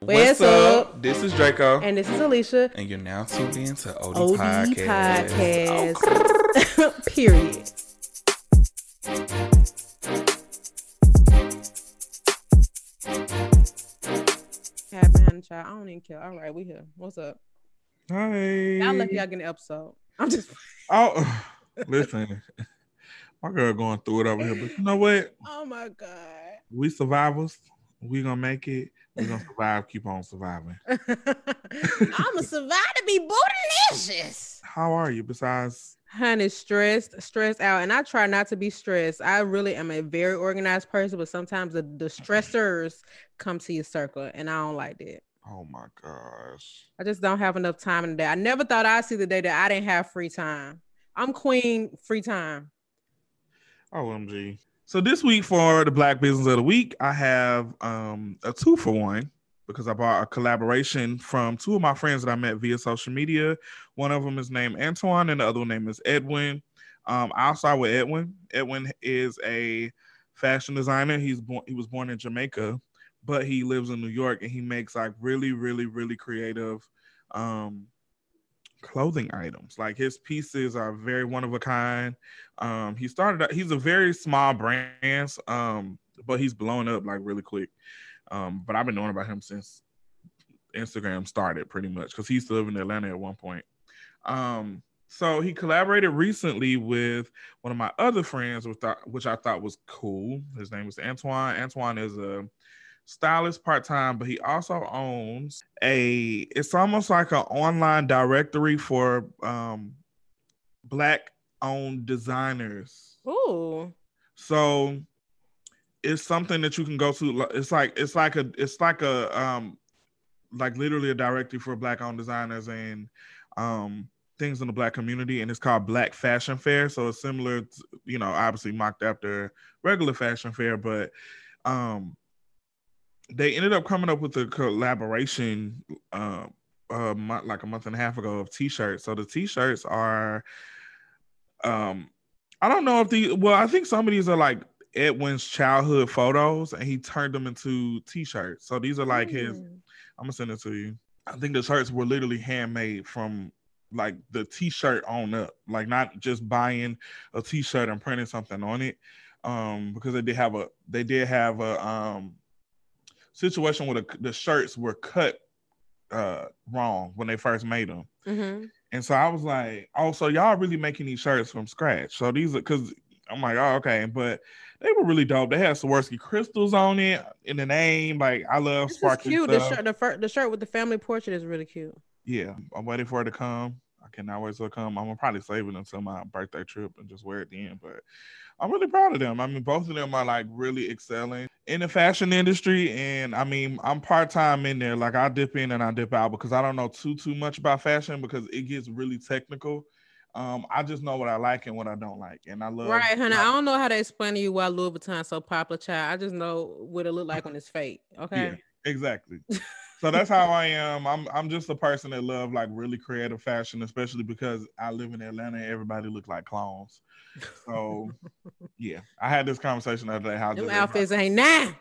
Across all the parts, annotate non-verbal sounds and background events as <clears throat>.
What's, up? This is Draco. And this is Alicia. And you're now tuned in to OD, OD Podcast. Podcast. <laughs> Period. Had behind the child. I don't even care. All right, we here. What's up? Hi. Y'all lucky y'all get an episode. I'm just <laughs> Oh, <sighs> listen. <laughs> My girl going through it over here, but you know what? Oh my God. We survivors. We gonna make it. We gonna survive. Keep on surviving. <laughs> I'ma survive to be bootylicious. How are you? Besides, Honey, stressed, stressed out. And I try not to be stressed. I really am a very organized person, but sometimes the, the stressors come to your circle, and I don't like that. oh my gosh. I just don't have enough time in the day. I never thought I'd see the day that I didn't have free time. I'm queen free time. Oh, OMG. So this week for the Black Business of the Week, I have um, a two for one because I bought a collaboration from two of my friends that I met via social media. One of them is named Antoine, and the other one name is Edwin. Um, I'll start with Edwin. Edwin is a fashion designer. He's born. He was born in Jamaica, but he lives in New York, and he makes like really, really, really creative um, clothing items. Like his pieces are very one of a kind. Um, he started. He's a very small brand, um, but he's blown up like really quick. Um, but I've been knowing about him since Instagram started, pretty much, because he used to live in Atlanta at one point. Um, so he collaborated recently with one of my other friends, which, I- which I thought was cool. His name was Antoine. Antoine is a stylist part time, but he also owns a. It's almost like an online directory for um, black owned designers. Ooh. So it's something that you can go to. It's like it's like a it's like a um like literally a directory for black owned designers and um things in the black community and it's called Black Fashion Fair. So it's similar to, you know, obviously mocked after regular fashion fair, but um they ended up coming up with a collaboration uh, a month, like a month and a half ago of t-shirts. So the t-shirts are um I don't know if the well, I think some of these are like Edwin's childhood photos and he turned them into t-shirts. So these are like his Mm. I'm gonna send it to you. I think the shirts were literally handmade from like the t-shirt on up, like not just buying a t-shirt and printing something on it. Um, because they did have a they did have a um situation where the, the shirts were cut uh wrong when they first made them. Mhm. And so I was like, oh, so y'all really making these shirts from scratch. So these are because I'm like, oh, okay. But they were really dope. They had Swarovski crystals on it in the name. Like I love This is sparkly cute. The shirt, the, fir- the shirt with the family portrait is really cute. Yeah, I'm waiting for it to come. I cannot wait till it come. I'm gonna probably save it until my birthday trip and just wear it then. But I'm really proud of them. I mean, both of them are like really excelling in the fashion industry. And I mean, I'm part time in there. Like I dip in and I dip out because I don't know too too much about fashion because it gets really technical. Um, I just know what I like and what I don't like, and I love. Right, honey. I don't know how to explain to you why Louis Vuitton's so popular, child. I just know what it look like when it's fake. Okay. Yeah, exactly. <laughs> so that's how I am. I'm I'm just a person that love like really creative fashion, especially because I live in Atlanta and everybody look like clones. So <laughs> yeah, I had this conversation the other day. How Them outfits ain't nah.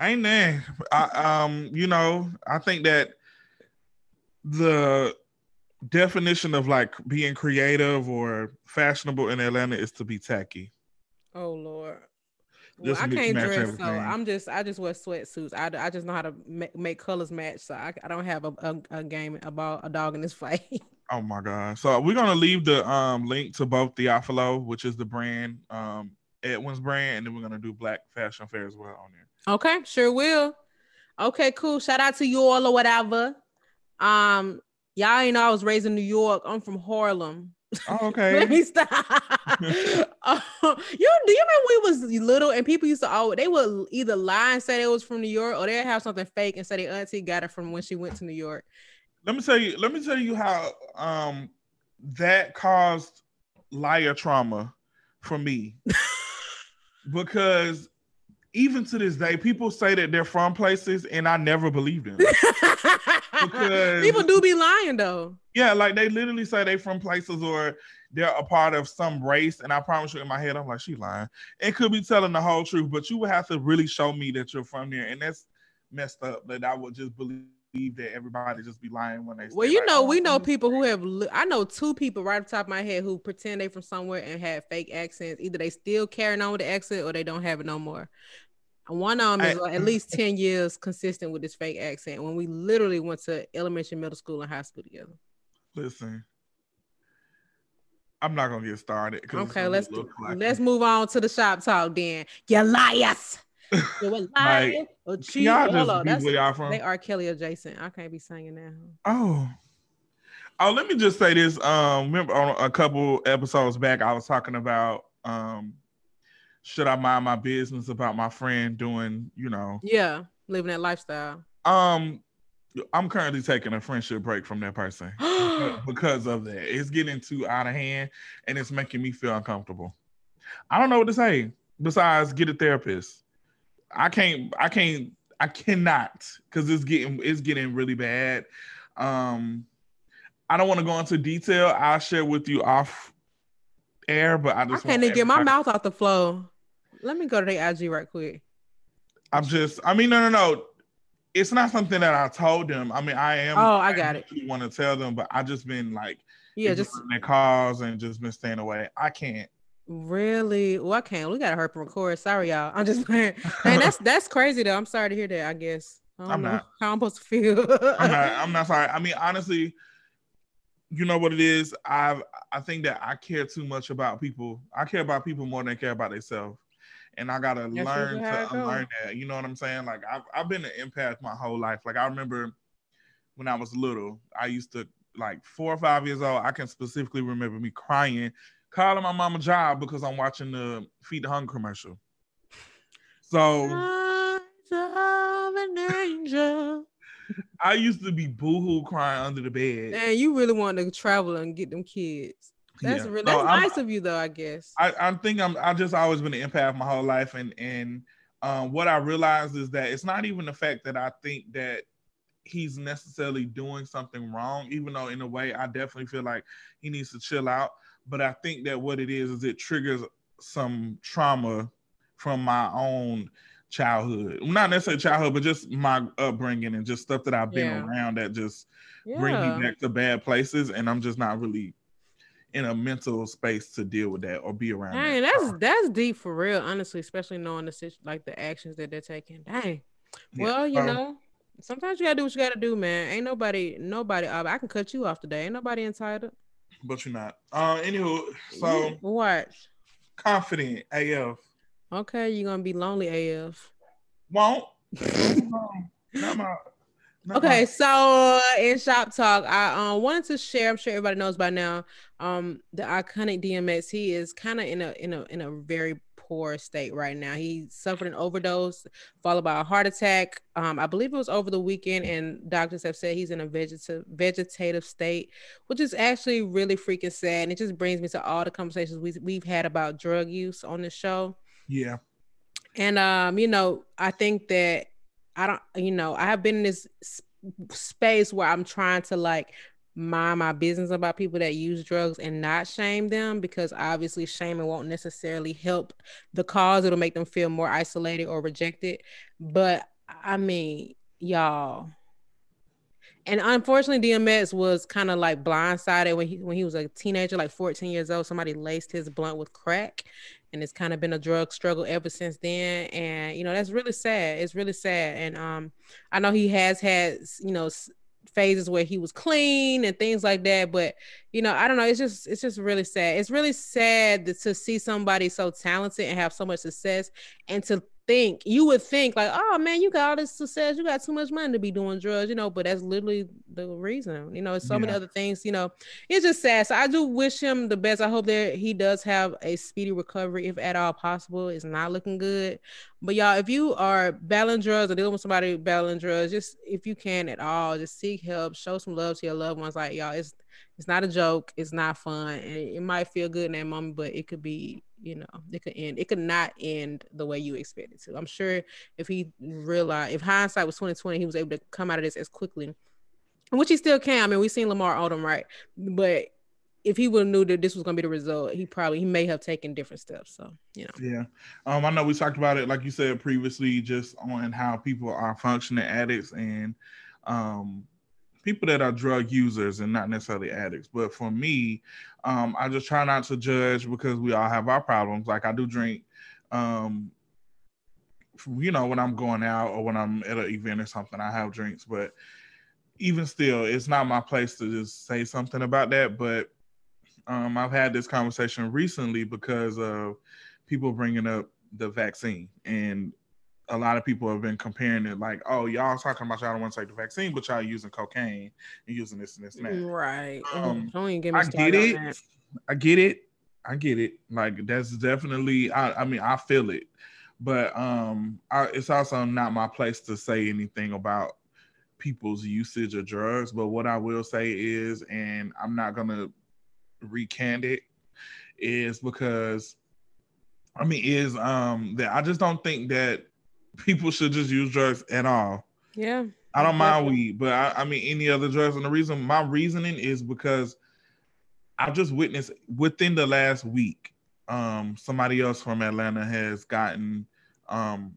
ain't there? I, um, you know, I think that the definition of like being creative or fashionable in Atlanta is to be tacky. Oh Lord. Well, I can't dress, so. I'm just I just wear sweatsuits. I, I just know how to make, make colors match. So I, I don't have a, a, a game about a dog in this <laughs> fight. Oh my god! So we're gonna leave the um link to both Theophilio, which is the brand, um Edwin's brand, and then we're gonna do Black Fashion Fair as well on there. okay, sure will. Okay, cool. Shout out to you all or whatever. Um, y'all ain't know I was raised in New York. I'm from Harlem. Oh, <laughs> Let me stop. Uh, <laughs> you do you remember when we was little and people used to always they would either lie and say they was from New York or they'd have something fake and say their auntie got it from when she went to New York. let me tell you. Let me tell you how um that caused liar trauma for me <laughs> because even to this day, people say that they're from places, and I never believed them. Because- <laughs> people do be lying though. Yeah, like they literally say they from places or they're a part of some race, and I promise you, in my head, I'm like, she lying. It could be telling the whole truth, but you would have to really show me that you're from there, and that's messed up that I would just believe that everybody just be lying when they. Well, you like, know, oh, we know people who have. li- I know two people right off the top of my head who pretend they from somewhere and have fake accents. Either they still carrying on with the accent or they don't have it no more. One of them is uh, I- like at least <laughs> ten years consistent with this fake accent. When we literally went to elementary, middle school, and high school together. Listen, I'm not gonna get started. Okay, let's look like- let's move on to the shop talk then. You liars. You liar. <laughs> Like, or Can cheat. y'all Hold just on, be that's- where y'all from? They are Kelly adjacent. I can't be singing that. Oh. Oh, let me just say this. Um, remember on a couple episodes back, I was talking about um should I mind my business about my friend doing, you know, Yeah, living that lifestyle. um I'm currently taking a friendship break from that person <gasps> because of that. It's getting too out of hand and it's making me feel uncomfortable. I don't know what to say besides get a therapist. I can't I can't I cannot because it's getting it's getting really bad. Um I don't want to go into detail. I'll share with you off air, but I I just can't even get my mouth off the flow. Let me go to the IG right quick. I'm just I mean no no no. It's not something that I told them. I mean I am Oh, I got it. want to tell them, but I just been like Yeah, just their calls and just been staying away. I can't. Really. Well, I can't. We gotta hurt and record. Sorry, y'all. I'm just <laughs> playing. Man, that's that's crazy though. I'm sorry to hear that. I guess. I I'm not. <laughs> how I'm supposed to feel. I'm not. I'm not sorry. I mean, honestly, you know what it is. I've. I think that I care too much about people. I care about people more than I care about themselves, and I gotta That's learn usually how it to unlearn that. You know what I'm saying? Like I've I've been an empath my whole life. Like I remember when I was little, I used to like four or five years old. I can specifically remember me crying, calling my mom a job because I'm watching the Feed the Hunger commercial. So. An angel. <laughs> I used to be boohoo crying under the bed. Man, you really want to travel and get them kids. That's Yeah. really So that's I'm- nice of you though, I guess. I, I think I'm I just always been an empath my whole life and and um, what I realized is that it's not even the fact that I think that he's necessarily doing something wrong, even though in a way I definitely feel like he needs to chill out. But I think that what it is is it triggers some trauma from my own childhood. Not necessarily childhood, but just my upbringing and just stuff that I've been Yeah. around that just bring me back to bad places. And I'm just not really in a mental space to deal with that or be around Dang, that. that's that's deep for real, honestly, especially knowing the like the actions that they're taking. Dang. Yeah, Well, you um, know, sometimes you gotta do what you gotta do, man. Ain't nobody, nobody. Uh, I can cut you off today. Ain't nobody entitled. But you're not. Uh, anywho, so watch. confident AF Okay, you're gonna be lonely AF. won't. <laughs> not my, not Okay, my- so uh, in shop talk, I um wanted to share. I'm sure everybody knows by now. Um, the iconic DMX. He is kind of in a in a in a very poor state right now. He suffered an overdose followed by a heart attack. Um, I believe it was over the weekend, and doctors have said he's in a vegetative vegetative state, which is actually really freaking sad. And it just brings me to all the conversations we we've had about drug use on the show. yeah, And um, you know, I think that I don't, you know, I have been in this space where I'm trying to like mind my business about people that use drugs and not shame them because obviously shaming won't necessarily help the cause. It'll make them feel more isolated or rejected. But I mean, y'all. And unfortunately, DMX was kind of like blindsided when he when he was a teenager, like 14 years old. Somebody laced his blunt with crack, and it's kind of been a drug struggle ever since then and you know that's really sad it's really sad and um i know he has had you know phases where he was clean and things like that but you know i don't know it's just it's just really sad. It's really sad to see somebody so talented and have so much success and to think you would think like oh man you got all this success you got too much money to be doing drugs you know but that's literally the reason you know it's so many Yeah. other things you know it's just sad. So I do wish him the best. I hope that he does have a speedy recovery, if at all possible. It's not looking good. But y'all, if you are battling drugs or dealing with somebody battling drugs, just if you can at all, just seek help, show some love to your loved ones. Like y'all, it's it's not a joke, it's not fun. And it might feel good in that moment, but it could be, you know, it could end, it could not end the way you expect it to. I'm sure if he realized if hindsight was 2020, he was able to come out of this as quickly which he still can. I mean, we've seen Lamar Odom, right? But if he would have knew that this was gonna be the result, he probably he may have taken different steps. So you know. Yeah, um, I know we talked about it like you said previously, just on how people are functioning addicts and um people that are drug users and not necessarily addicts. But for me, um, I just try not to judge because we all have our problems. Like I do drink, um, you know, when I'm going out or when I'm at an event or something, I have drinks. But even still, it's not my place to just say something about that. But um, I've had this conversation recently because of people bringing up the vaccine and a lot of people have been comparing it like, oh, y'all talking about y'all don't want to take the vaccine, but y'all using cocaine and using this and this and that. Right. Um, don't even get me I get it. I get it. I get it. Like that's definitely. I, I mean, I feel it, but um, I, it's also not my place to say anything about people's usage of drugs. But what I will say is, and I'm not gonna recant it, is because I mean, is um that I just don't think that people should just use drugs at all. Yeah. I don't mind weed, but I, I, mean any other drugs. And the reason my reasoning is because I've just witnessed within the last week, um, somebody else from Atlanta has gotten um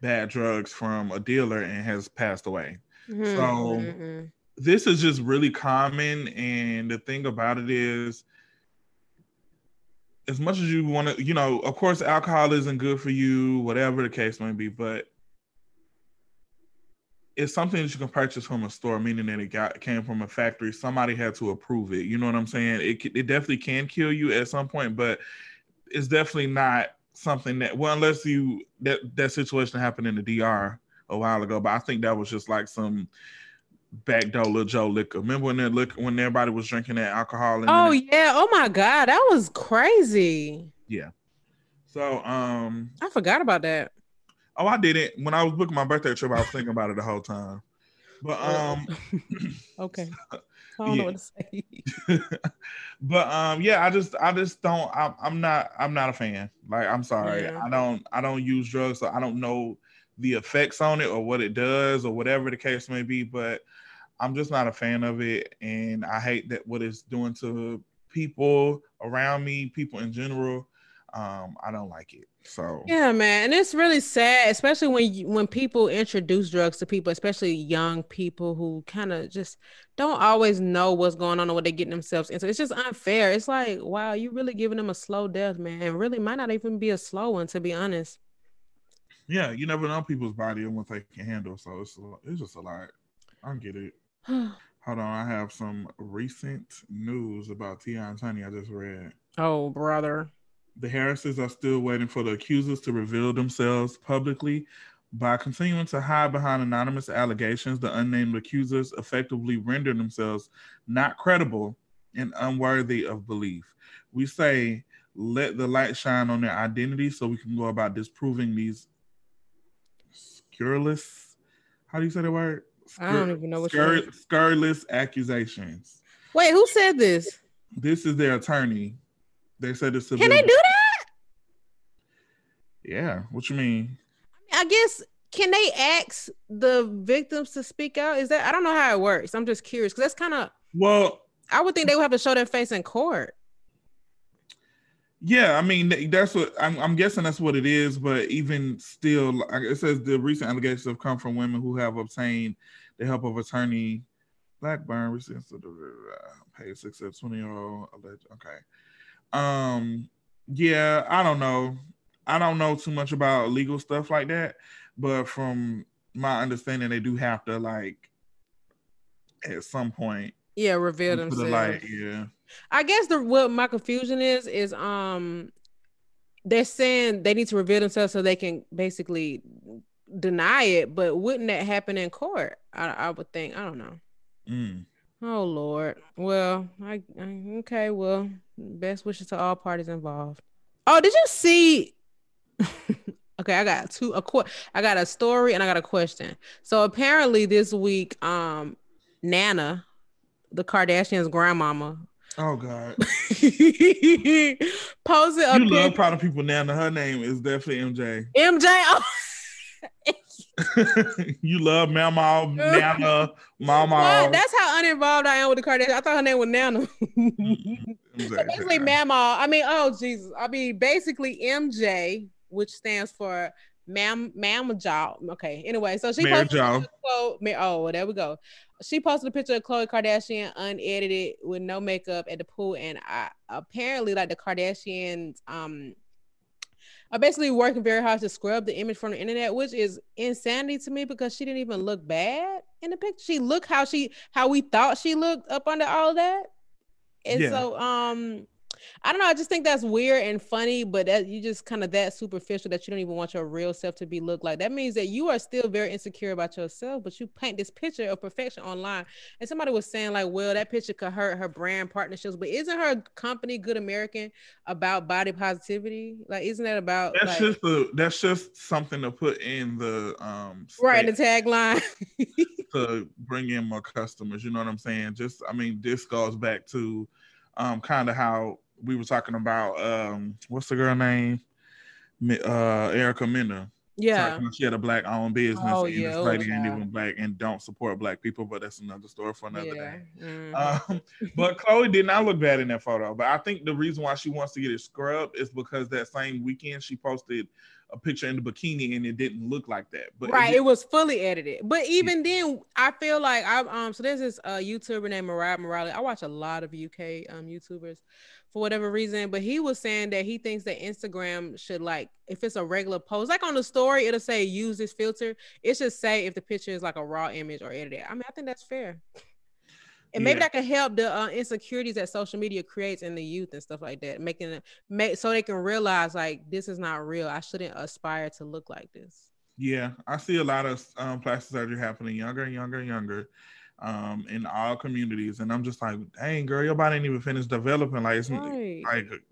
bad drugs from a dealer and has passed away. Mm-hmm. So mm-hmm. this is just really common. And the thing about it is as much as you want to, you know, of course, alcohol isn't good for you, whatever the case may be, but it's something that you can purchase from a store, meaning that it got came from a factory. Somebody had to approve it. You know what I'm saying? It it definitely can kill you at some point, but it's definitely not something that well, unless you that that situation happened in the DR a while ago. But I think that was just like some backdoor little Joe liquor. Remember when they look when everybody was drinking that alcohol? oh yeah! Oh my god, that was crazy. Yeah. So um, I forgot about that. Oh, I did it when I was booking my birthday trip. I was thinking about it the whole time. But um, <laughs> okay. <laughs> I don't yeah. know what to say. <laughs> but um, yeah, I just I just don't. I'm, I'm not I'm not a fan. Like I'm sorry, yeah. I don't I don't use drugs, so I don't know the effects on it or what it does or whatever the case may be. But I'm just not a fan of it, and I hate that what it's doing to people around me, people in general. Um, I don't like it. So yeah, man, and it's really sad, especially when you, when people introduce drugs to people, especially young people who kind of just don't always know what's going on or what they're getting themselves into. It's just unfair. It's like, wow, you really giving them a slow death, man, and really might not even be a slow one, to be honest. Yeah, you never know people's body and what they can handle, so it's it's just a lot. I get it. <gasps> Hold on, I have some recent news about T.I. and Tiny I just read. Oh, brother. The Harrises are still waiting for the accusers to reveal themselves publicly. By continuing to hide behind anonymous allegations, the unnamed accusers effectively render themselves not credible and unworthy of belief. We say, let the light shine on their identity so we can go about disproving these scurrilous, how do you say the word? I don't even know what scur- scurrilous accusations. Wait, who said this? This is their attorney. They said it's. Can they do that? Yeah. What you mean? I guess can they ask the victims to speak out? Is that I don't know how it works. I'm just curious because that's kind of well. I would think they would have to show their face in court. Yeah, I mean that's what I'm, I'm, guessing that's what it is. But even still, it says the recent allegations have come from women who have obtained the help of attorney Blackburn. Recent paid six to twenty year old. Okay. Um. Yeah, I don't know. I don't know too much about legal stuff like that, but from my understanding, they do have to like at some point. Yeah, reveal themselves. The light, yeah. I guess the what my confusion is is um they're saying they need to reveal themselves so they can basically deny it, but wouldn't that happen in court? I, I would think. I don't know. Mm. Oh Lord. Well, I, I okay. Well, best wishes to all parties involved. Oh, did you see? <laughs> okay, I got two. A qu- I got a story and I got a question. So apparently this week, um, Nana, the Kardashians' grandmama, Oh God. <laughs> Posted You pic- love proud of people now. Her name is definitely MJ. MJ. Oh. <laughs> you love Mama, Nana, <laughs> Mama. Well, that's how uninvolved I am with the Kardashians. I thought her name was Nana. exactly. so basically, Mama. I mean, oh Jesus. I mean, basically MJ, which stands for Mam Mama Jaw. Okay. Anyway, so she Mary posted a quote. Oh, well, there we go. She posted a picture of Khloe Kardashian unedited with no makeup at the pool, and I apparently like the Kardashians um are basically working very hard to scrub the image from the internet, which is insanity to me because she didn't even look bad in the picture. She looked how she how we thought she looked up under all that. And yeah. so um I don't know. I just think that's weird and funny, but that you just kind of that superficial that you don't even want your real self to be looked like. That means that you are still very insecure about yourself, but you paint this picture of perfection online. And somebody was saying like, well, that picture could hurt her brand partnerships, but isn't her company Good American about body positivity? Like, isn't that about? That's like, just that's just something to put in the um right the tagline <laughs> to bring in more customers. You know what I'm saying? Just I mean, this goes back to um kind of how we were talking about um what's the girl name? Uh Erica Mena. Yeah. She had a black owned business oh, and yeah, this lady ain't even black and don't support black people, but that's another story for another yeah. day. Mm-hmm. Um, but Khloe did not look bad in that photo. But I think the reason why she wants to get it scrubbed is because that same weekend she posted a picture in the bikini and it didn't look like that. But right, it, it was fully edited. But even yeah. then, I feel like I um so there's this uh YouTuber named Murad Merali. I watch a lot of UK um YouTubers for whatever reason. But he was saying that he thinks that Instagram should like if it's a regular post, like on the story, it'll say use this filter. It should say if the picture is like a raw image or edited. I mean, I think that's fair. And maybe yeah. that can help the uh, insecurities that social media creates in the youth and stuff like that, making it make so they can realize like this is not real. I shouldn't aspire to look like this. Yeah, I see a lot of um, plastic surgery happening younger and younger and younger um, in all communities. And I'm just like, dang, girl, your body ain't even finished developing. Like, it's right. like,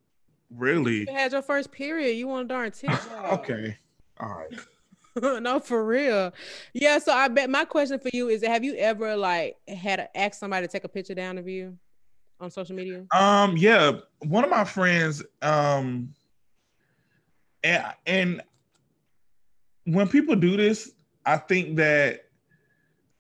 really? You had your first period. You want a darn <laughs> tip. okay. All right. <laughs> no, for real. Yeah. So I bet my question for you is: Have you ever like had to ask somebody to take a picture down of you on social media? Um. Yeah. One of my friends. Um. And and when people do this, I think that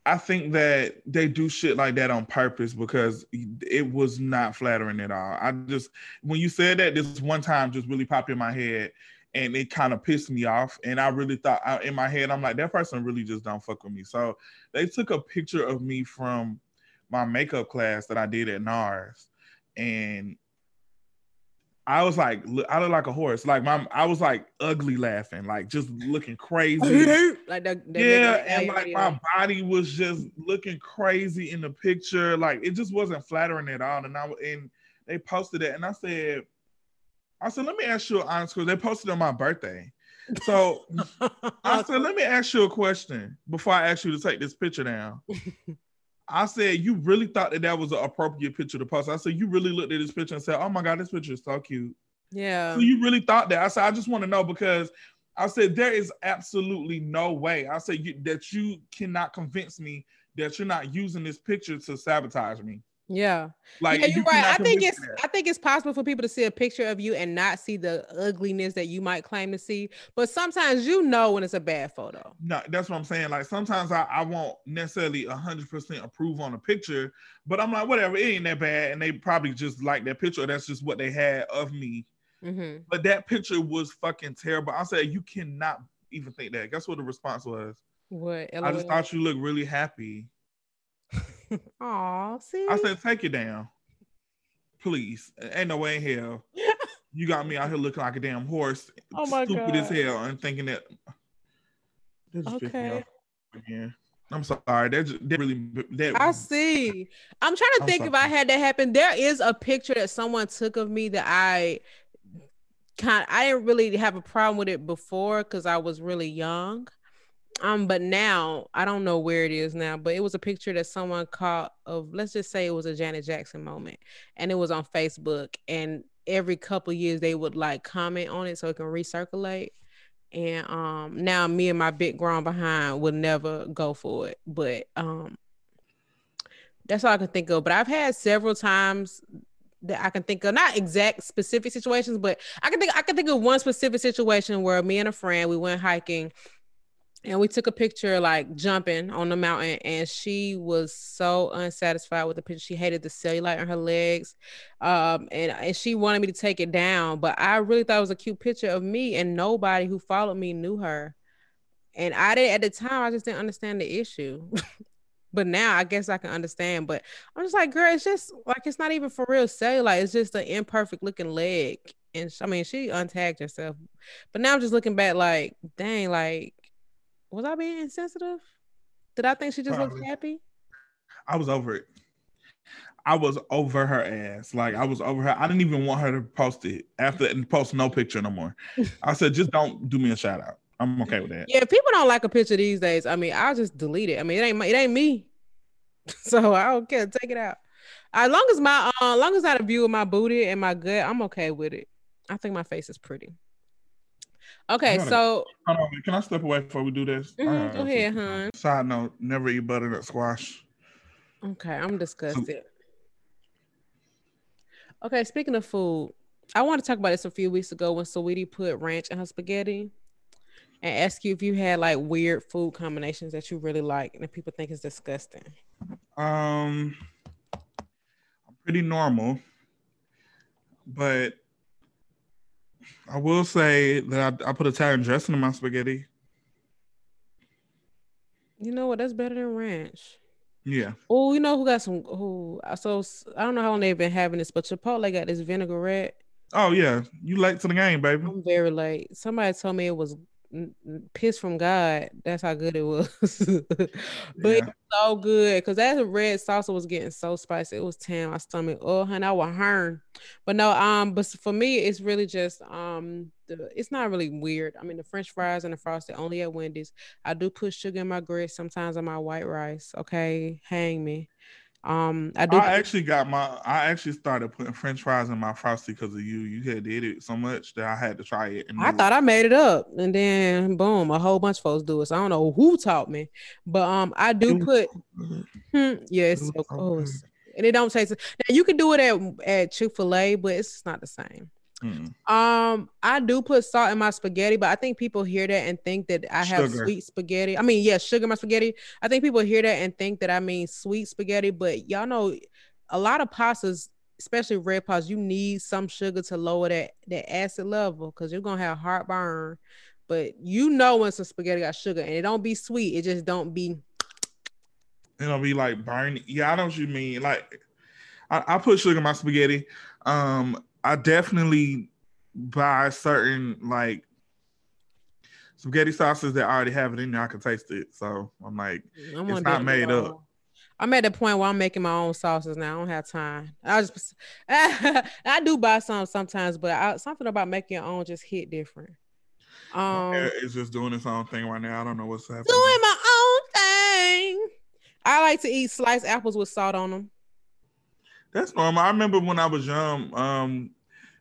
I think that they do shit like that on purpose because it was not flattering at all. I just when you said that this one time just really popped in my head and it kind of pissed me off. And I really thought I, in my head, I'm like, that person really just don't fuck with me. So they took a picture of me from my makeup class that I did at NARS. And I was like, I look like a horse. Like my, I was like ugly laughing, like just looking crazy. <laughs> like the, the yeah, and like my body was just looking crazy in the picture. Like it just wasn't flattering at all. And I and they posted it, and I said, I said, let me ask you an honest question. They posted on my birthday. So <laughs> I said, let me ask you a question before I ask you to take this picture down. <laughs> I said, you really thought that that was an appropriate picture to post. I said, you really looked at this picture and said, oh my God, this picture is so cute. Yeah. So you really thought that. I said, I just want to know because I said, there is absolutely no way. I said you, that you cannot convince me that you're not using this picture to sabotage me. Yeah. Like yeah, you're you right. I think it's that. I think it's possible for people to see a picture of you and not see the ugliness that you might claim to see. But sometimes you know when it's a bad photo. No, that's what I'm saying. Like sometimes I, I won't necessarily hundred percent approve on a picture, but I'm like, whatever, it ain't that bad. And they probably just like that picture. That's just what they had of me. Mm-hmm. But that picture was fucking terrible. I said, you cannot even think that. Guess what the response was? What? I just thought you looked really happy. Aw, see. I said, take it down. Please. Ain't no way in hell. <laughs> you got me out here looking like a damn horse. Oh my stupid God. as hell and thinking that okay. again. I'm sorry. That just that really that I see. I'm trying to I'm think sorry. if I had that happen. There is a picture that someone took of me that I kind I didn't really have a problem with it before because I was really young. Um, but now I don't know where it is now, but it was a picture that someone caught of let's just say it was a Janet Jackson moment and it was on Facebook and every couple years they would like comment on it so it can recirculate. And um now me and my big grown behind would never go for it. But um that's all I can think of. But I've had several times that I can think of, not exact specific situations, but I can think I can think of one specific situation where me and a friend we went hiking and we took a picture like jumping on the mountain and she was so unsatisfied with the picture. She hated the cellulite on her legs um, and, and she wanted me to take it down but i really thought it was a cute picture of me and nobody who followed me knew her. And i didn't at the time i just didn't understand the issue. <laughs> But now i guess i can understand but i'm just like girl it's just like it's not even for real cellulite. It's just an imperfect looking leg. And i mean she untagged herself. But now i'm just looking back like dang like was I being insensitive? Did I think she just Probably. looked happy? I was over it. I was over her ass. Like I was over her. I didn't even want her to post it after and post no picture no more. <laughs> I said, just don't do me a shout out. I'm okay with that. Yeah, people don't like a picture these days. I mean, I'll just delete it. I mean, it ain't my, it ain't me, <laughs> so I don't care. Take it out. As long as my, uh, as long as I have a view of my booty and my gut, I'm okay with it. I think my face is pretty. Okay, so hold on, can I step away before we do this? Mm-hmm, go ahead, hon. Side note: Never eat butternut squash. Okay, I'm disgusted. Okay, speaking of food, I want to talk about this a few weeks ago when Saweetie put ranch in her spaghetti, and ask you if you had like weird food combinations that you really like and that people think is disgusting. Um, I'm pretty normal, but I will say that I, I put Italian dressing in my spaghetti. You know what? That's better than ranch. Yeah. Oh, you know who got some? Who? So I don't know how long they've been having this, but Chipotle got this vinaigrette. Oh yeah, you late to the game, baby. I'm very late. Somebody told me it was piss from God. That's how good it was. <laughs> but yeah. so good because that red salsa was getting so spicy. It was tearing my stomach. Oh, honey, I was hurting. But no, um, but for me, it's really just um, the, it's not really weird. I mean, the French fries and the frosted only at Wendy's. I do put sugar in my grits sometimes on my white rice. Okay, hang me. Um, I do. I actually got my. I actually started putting French fries in my frosty because of you. You had did it so much that I had to try it. I thought I made it up, and then boom, a whole bunch of folks do it. So I don't know who taught me, but um, I do put. Hmm, yeah, it's so close, and it don't taste. Now you can do it at at Chick Fil A, but it's not the same. Mm. Um, I do put salt in my spaghetti, but I think people hear that and think that I have sugar. sweet spaghetti. I mean, yeah, sugar in my spaghetti. I think people hear that and think that I mean sweet spaghetti, but y'all know a lot of pastas, especially red pasta, you need some sugar to lower that that acid level because you're gonna have heartburn. But you know when some spaghetti got sugar and it don't be sweet, it just don't be. It'll be like burning. Yeah, I know what you mean. Like I, I put sugar in my spaghetti. Um, I definitely buy certain like spaghetti sauces that already have it in there. I can taste it, so I'm like, it's not made up. I'm at the point where I'm making my own sauces now. I don't have time. I just <laughs> I do buy some sometimes, but I, something about making your own just hit different. Um, it's just doing its own thing right now. I don't know what's happening. Doing my own thing. I like to eat sliced apples with salt on them. That's normal. I remember when I was young, um,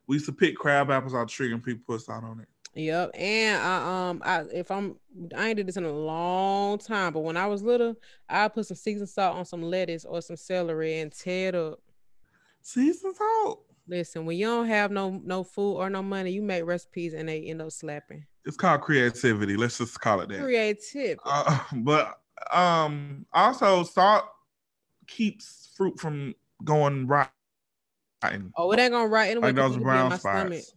we used to pick crab apples out the tree and people put salt on it. Yep, and I um I if I'm I ain't did this in a long time, but when I was little, I put some seasoned salt on some lettuce or some celery and tear it up. Seasoned salt. Listen, when you don't have no no food or no money, you make recipes and they end up slapping. It's called creativity. Let's just call it that. Creative. Uh, <laughs> but um, also salt keeps fruit from going right rotten. Oh, it ain't gonna rot anyway. Like those brown spots.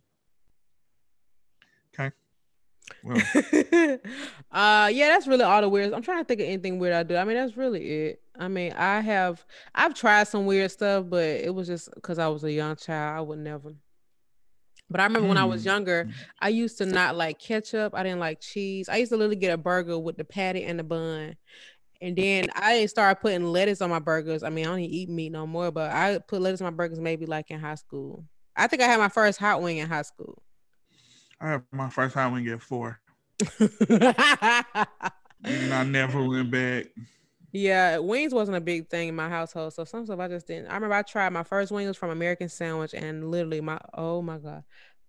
Okay. Well. <laughs> uh yeah, that's really all the weird. I'm trying to think of anything weird I do. I mean, that's really it. I mean, I have I've tried some weird stuff, but it was just because I was a young child. I would never. But I remember mm. when I was hmm. younger, I used to not like ketchup. I didn't like cheese. I used to literally get a burger with the patty and the bun. And then I started putting lettuce on my burgers. I mean, I don't eat meat no more, but I put lettuce on my burgers maybe like in high school. I think I had my first hot wing in high school. I had my first hot wing at four. <laughs> and I never went back. Yeah, wings wasn't a big thing in my household. So some stuff I just didn't. I remember I tried my first wings from American Sandwich and literally my oh my god.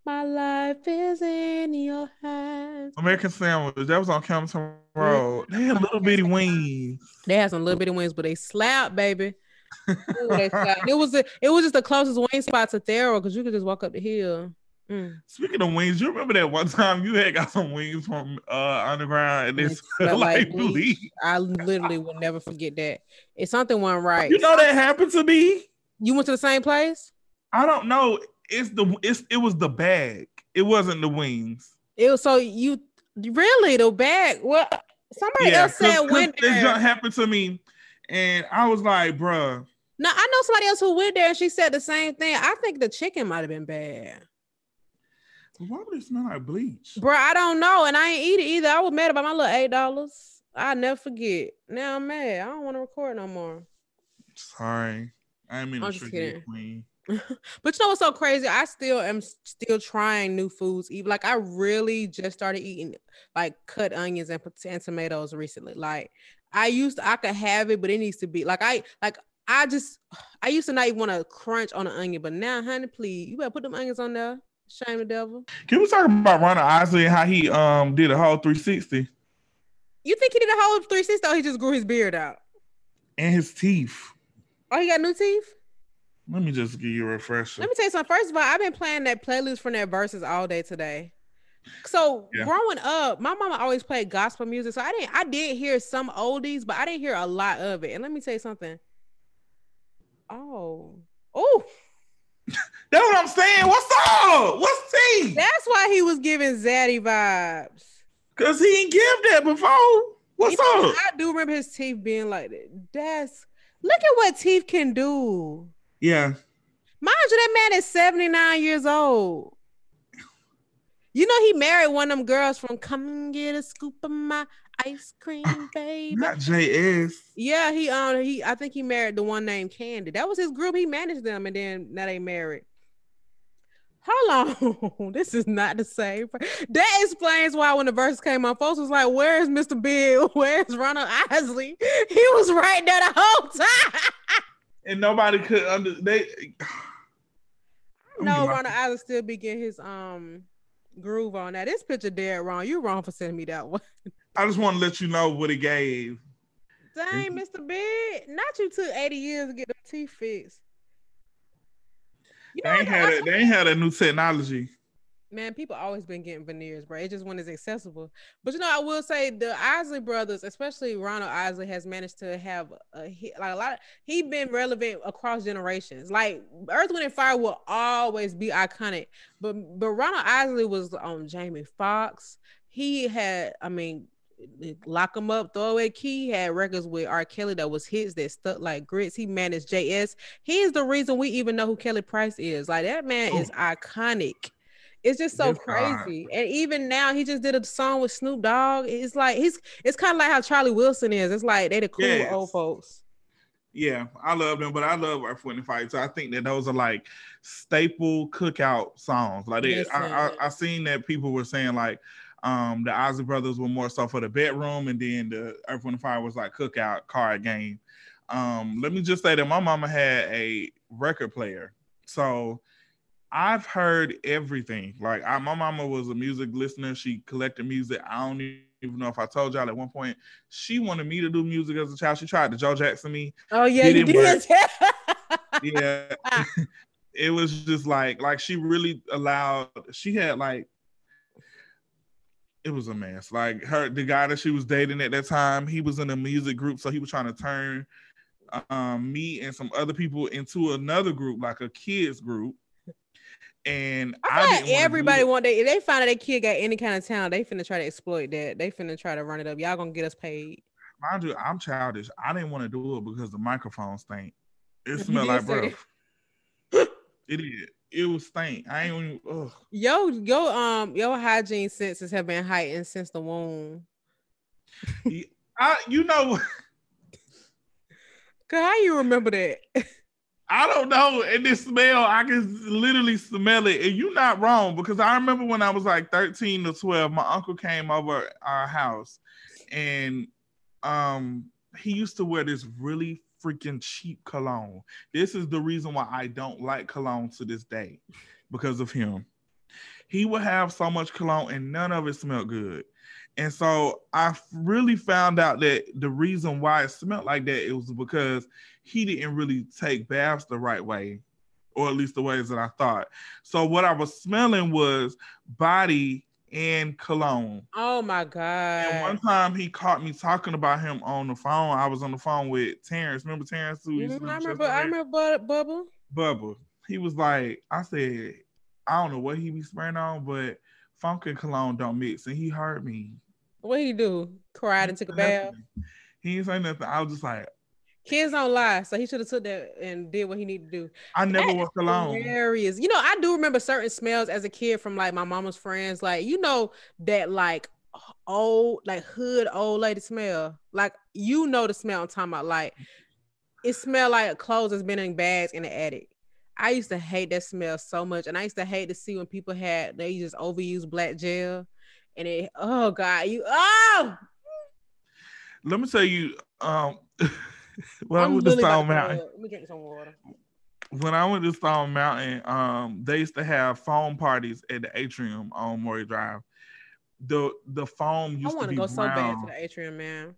My life is in your hands. American Sandwich. That was on Campbellton Road. They had little bitty wings. They had some little bitty wings, but they slap, baby. <laughs> Ooh, they It was a, it was just the closest wing spot to Thero because you could just walk up the hill. Mm. Speaking of wings, you remember that one <laughs> time you had got some wings from uh underground and it's <laughs> like, like. I literally will never forget that. If something went right. You know that happened to me. You went to the same place? I don't know. It's the it's it was the bag. It wasn't the wings. It was so you really the bag. Well, somebody yeah, else said when this it happened to me, and I was like, bruh. No, I know somebody else who went there and she said the same thing. I think the chicken might have been bad. Why would it smell like bleach? Bro, I don't know. And I ain't eat it either. I was mad about my little eight dollars. I never forget. Now I'm mad. I don't want to record no more. Sorry. I mean I'm just kidding. Queen. <laughs> but you know what's so crazy? I still am still trying new foods. Even like I really just started eating like cut onions and, and tomatoes recently. Like I used to, I could have it, but it needs to be like I like I just I used to not even want to crunch on an onion, but now, honey, please, you better put them onions on there. Shame the devil. Can we talk about Ronald Isley and how he um did a whole 360? You think he did a whole 360 or he just grew his beard out? And his teeth. Oh, he got new teeth? Let me just give you a refresher. Let me tell you something. First of all, I've been playing that playlist from that Verzuz all day today. So yeah. growing up, my mama always played gospel music. So I didn't I did hear some oldies, but I didn't hear a lot of it. And let me tell you something. Oh. Oh, <laughs> that's what I'm saying. What's up? What's T? That's why he was giving Zaddy vibes. Cause he didn't give that before. What's you know, up? I do remember his teeth being like that. That's look at what teeth can do. Yeah. Mind you, that man is 79 years old. You know, he married one of them girls from Come and Get a Scoop of My Ice Cream, <laughs> Baby. Not JS. Yeah, he um he I think he married the one named Candy. That was his group. He managed them, and then now they married. Hold on, <laughs> this is not the same. That explains why when the verse came on, folks was like, "Where's Mr. Bill? <laughs> Where's Ronald Isley? He was right there the whole time." And nobody could under they. <sighs> no, Ronald Isley still be getting his um groove on that. This picture dead wrong. You wrong for sending me that one. <laughs> I just want to let you know what it gave. Dang, Mr. Big. Not you took 80 years to get the teeth fixed. You know they ain't had a, they ain't had a new technology. Man, people always been getting veneers, bro. It just when it's accessible. But you know, I will say the Isley brothers, especially Ronald Isley, has managed to have a hit, like a lot. Of, he been relevant across generations. Like Earth, Wind, and Fire will always be iconic. But but Ronald Isley was on Jamie Foxx. He had, I mean, lock him up, throw away key. He had records with R. Kelly that was hits that stuck like grits. He managed JS. He is the reason we even know who Kelly Price is. Like that man is oh. iconic. It's just so crazy. And even now, he just did a song with Snoop Dogg. It's like he's it's kind of like how Charlie Wilson is. It's like they the cool yes. old folks. Yeah, I love them, but I love Earth, Wind, and Fire. So I think that those are like staple cookout songs. Like they, I, I, I seen that people were saying like, um, the Isley Brothers were more so for the bedroom, and then the Earth, Wind, and Fire was like cookout card game. Um, let me just say that my mama had a record player, so I've heard everything. Like I, my mama was a music listener; she collected music. I don't even know if I told y'all at one point she wanted me to do music as a child. She tried to Joe Jackson me. Oh yeah, you did. <laughs> yeah, <laughs> it was just like like she really allowed. She had like it was a mess. Like her, the guy that she was dating at that time, he was in a music group, so he was trying to turn um, me and some other people into another group, like a kids group. And I, I like everybody want they if they find out their kid got any kind of talent, they finna try to exploit that. They finna try to run it up. Y'all gonna get us paid. Mind you, I'm childish. I didn't want to do it because the microphone stink. It <laughs> smelled like bro. <laughs> it is it was stank. I ain't even. Ugh. Yo, yo, um, your hygiene senses have been heightened since the womb. I, you know, <laughs> Cause how you remember that? I don't know. And this smell, I can literally smell it. And you're not wrong because I remember when I was like 13 to 12, my uncle came over our house and um he used to wear this really freaking cheap cologne. This is the reason why I don't like cologne to this day because of him. He would have so much cologne and none of it smelled good. And so I really found out that the reason why it smelled like that it was because he didn't really take baths the right way. or at least the ways that I thought. So what I was smelling was body and cologne. Oh my god! And one time he caught me talking about him on the phone. I was on the phone with Terrence. Remember Terrence? Who mm-hmm, I remember. I remember Bubba. Bubba. He was like, I said, I don't know what he be spraying on, but funk and cologne don't mix. And he heard me. What he do? Cried and took a bath. He didn't say nothing. I was just like, Kids don't lie, so he should have took that and did what he needed to do. I never was alone. Hilarious. You know, I do remember certain smells as a kid from like my mama's friends. Like you know that like old like hood old lady smell. Like you know the smell I'm talking about. Like it smelled like clothes that's been in bags in the attic. I used to hate that smell so much, and I used to hate to see when people had they just overuse black gel, and it oh god you oh. Let me tell you, um, <laughs> when I'm I went to Stone Mountain. Let me drink some water. When I went to Stone Mountain, um, they used to have foam parties at the atrium on Maury Drive. The the foam used to be brown. I want to go so bad to the atrium, man.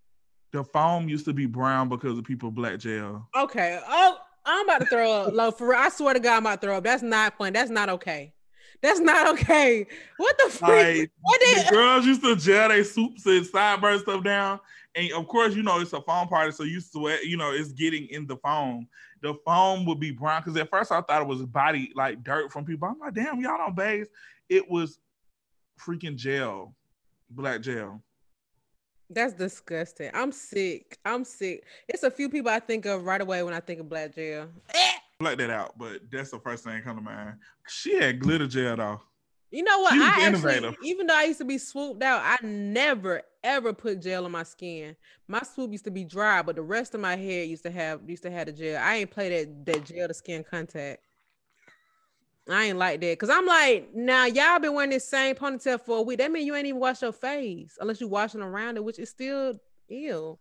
The foam used to be brown because of people black gel. Okay. Oh, I'm about to throw up. Low for I swear to God, I'm about to throw up. That's not fun. That's not okay. That's not okay. What the fuck? Like, what did- the girls used to gel their soups and sideburn stuff down and of course, you know it's a foam party, so you sweat. You know it's getting in the foam. The foam would be brown because at first I thought it was body like dirt from people. I'm like, damn, y'all don't bathe. It was freaking gel, black gel. That's disgusting. I'm sick. I'm sick. It's a few people I think of right away when I think of black gel. Let that out, but that's the first thing that come to mind. She had glitter gel though. You know what? I actually, even though I used to be swooped out, I never ever put gel on my skin. My swoop used to be dry, but the rest of my hair used to have used to have the gel. I ain't play that that gel to skin contact. I ain't like that because I'm like, now y'all been wearing this same ponytail for a week. That mean you ain't even wash your face unless you washing around it, which is still ill.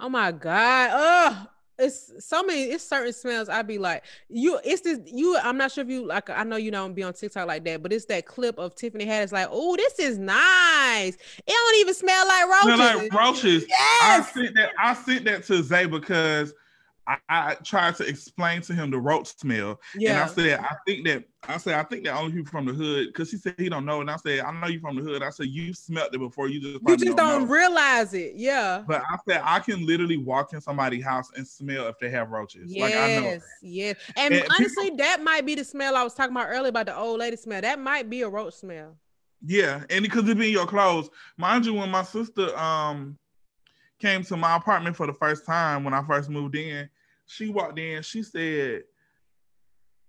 Oh my god! Oh, it's so many it's certain smells i'd be like you it's this you i'm not sure if you like i know you don't be on tiktok like that but it's that clip of tiffany haddish like oh this is nice. It don't even smell like roaches smell like roaches. yes! i sent that i sent that to zay because I, I, tried to explain to him the roach smell. Yeah. And I said, I think that I said, I think that only people from the hood, because he said he don't know. And I said, I know you from the hood. I said, you smelt it before you just You just don't, don't realize it. Yeah. But I said I can literally walk in somebody's house and smell if they have roaches. Yes, like I know. Yes. And, and honestly, people, that might be the smell I was talking about earlier about the old lady smell. That might be a roach smell. Yeah, and because it be in your clothes. Mind you, when my sister um came to my apartment for the first time when I first moved in, she walked in. She said,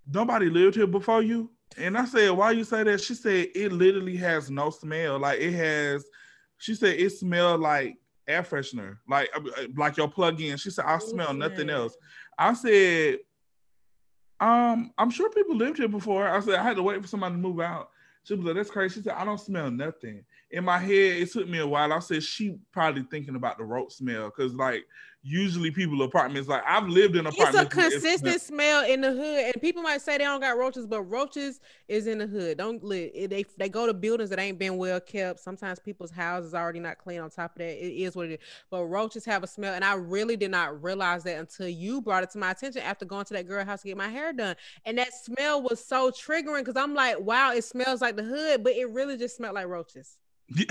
"Nobody lived here before you." And I said, "Why you say that?" She said, "It literally has no smell. Like it has." She said it smelled like air freshener, like uh, uh, like your plug-in. She said, "I smell nothing else." I said, "Um, I'm sure people lived here before." I said, "I had to wait for somebody to move out." She was like, "That's crazy." She said, "I don't smell nothing." In my head, it took me a while. I said, "She probably thinking about the rope smell," because like usually people apartments like I've lived in apartments. It's a consistent it's, smell in the hood, and people might say they don't got roaches, but roaches is in the hood. Don't live. They they go to buildings that ain't been well kept. Sometimes people's houses already not clean. On top of that, it is what it is. But roaches have a smell, and I really did not realize that until you brought it to my attention after going to that girl house to get my hair done, and that smell was so triggering because I'm like, wow, it smells like the hood, but it really just smelled like roaches. <laughs>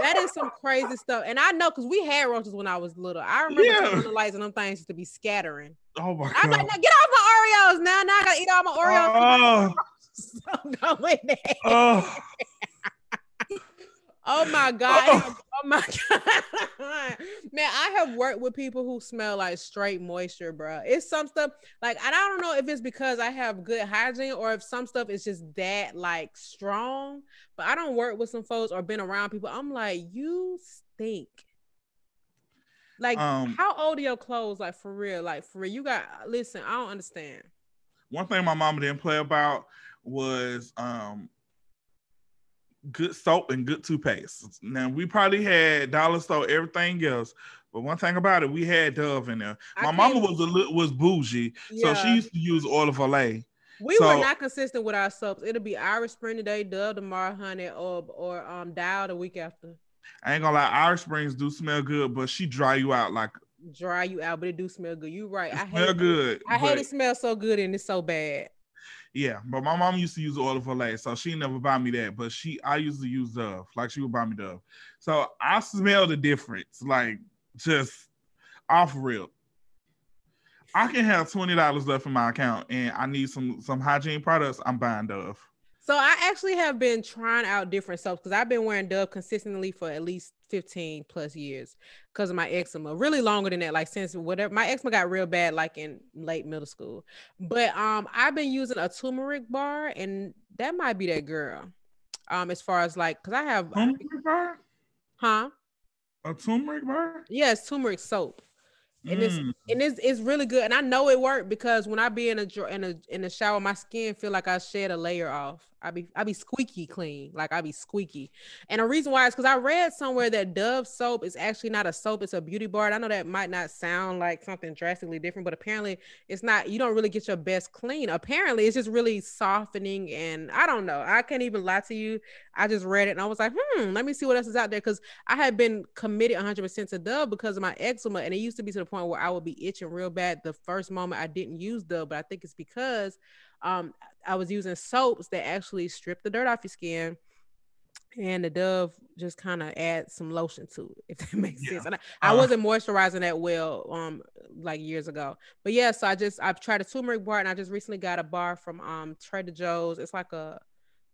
that is some crazy stuff. And I know because we had roaches when I was little. I remember yeah. the lights and them things used to be scattering. Oh my god! I'm like, now get off my Oreos now. Now I gotta eat all my Oreos. Oh. <laughs> so done with that. Oh. <laughs> Oh my god! Oh. oh my god, man! I have worked with people who smell like straight moisture, bro. It's some stuff like I don't know if it's because I have good hygiene or if some stuff is just that like strong. But I don't work with some folks or been around people. I'm like, you stink. Like, um, how old are your clothes? Like for real? Like for real? You got listen. I don't understand. One thing my mama didn't play about was um good soap and good toothpaste. Now we probably had dollar store everything else, but one thing about it, we had Dove in there. My mama was a little was bougie, yeah. so she used to use oil of Olay. We so, were not consistent with our soaps. It'll be Irish Spring today, Dove tomorrow, honey, or or um Dial the week after. I ain't gonna lie, Irish Springs do smell good, but she dry you out like dry you out, but it do smell good. You right. It I smell hate good. I hate it smell so good and it's so bad. Yeah, but my mom used to use oil of Olay, so she never buy me that. But she, I used to use Dove, like she would buy me Dove. So I smell the difference, like just off real. I can have twenty dollars left in my account, and I need some some hygiene products. I'm buying Dove. So I actually have been trying out different soaps because I've been wearing Dove consistently for at least 15 plus years because of my eczema. Really longer than that, like since whatever my eczema got real bad, like in late middle school. But um, I've been using a turmeric bar, and that might be that girl. Um, as far as like, cause I have, Turmeric bar? huh? A turmeric bar? Yes, turmeric soap. And it's Mm. and it's it's really good. And I know it worked because when I be in a in a in the shower, my skin feel like I shed a layer off. I be I be squeaky clean, like I be squeaky. And the reason why is because I read somewhere that Dove soap is actually not a soap; it's a beauty bar. And I know that might not sound like something drastically different, but apparently it's not. You don't really get your best clean. Apparently, it's just really softening. And I don't know. I can't even lie to you. I just read it and I was like, hmm, let me see what else is out there because I had been committed 100% to Dove because of my eczema, and it used to be to the point where I would be itching real bad the first moment I didn't use Dove. But I think it's because um, I was using soaps that actually strip the dirt off your skin, and the Dove just kind of adds some lotion to it, if that <laughs> makes Yeah. sense. And I, I Uh, wasn't moisturizing that well, um, like years ago. But yeah, so I just I've tried a turmeric bar, and I just recently got a bar from um Trader Joe's. It's like a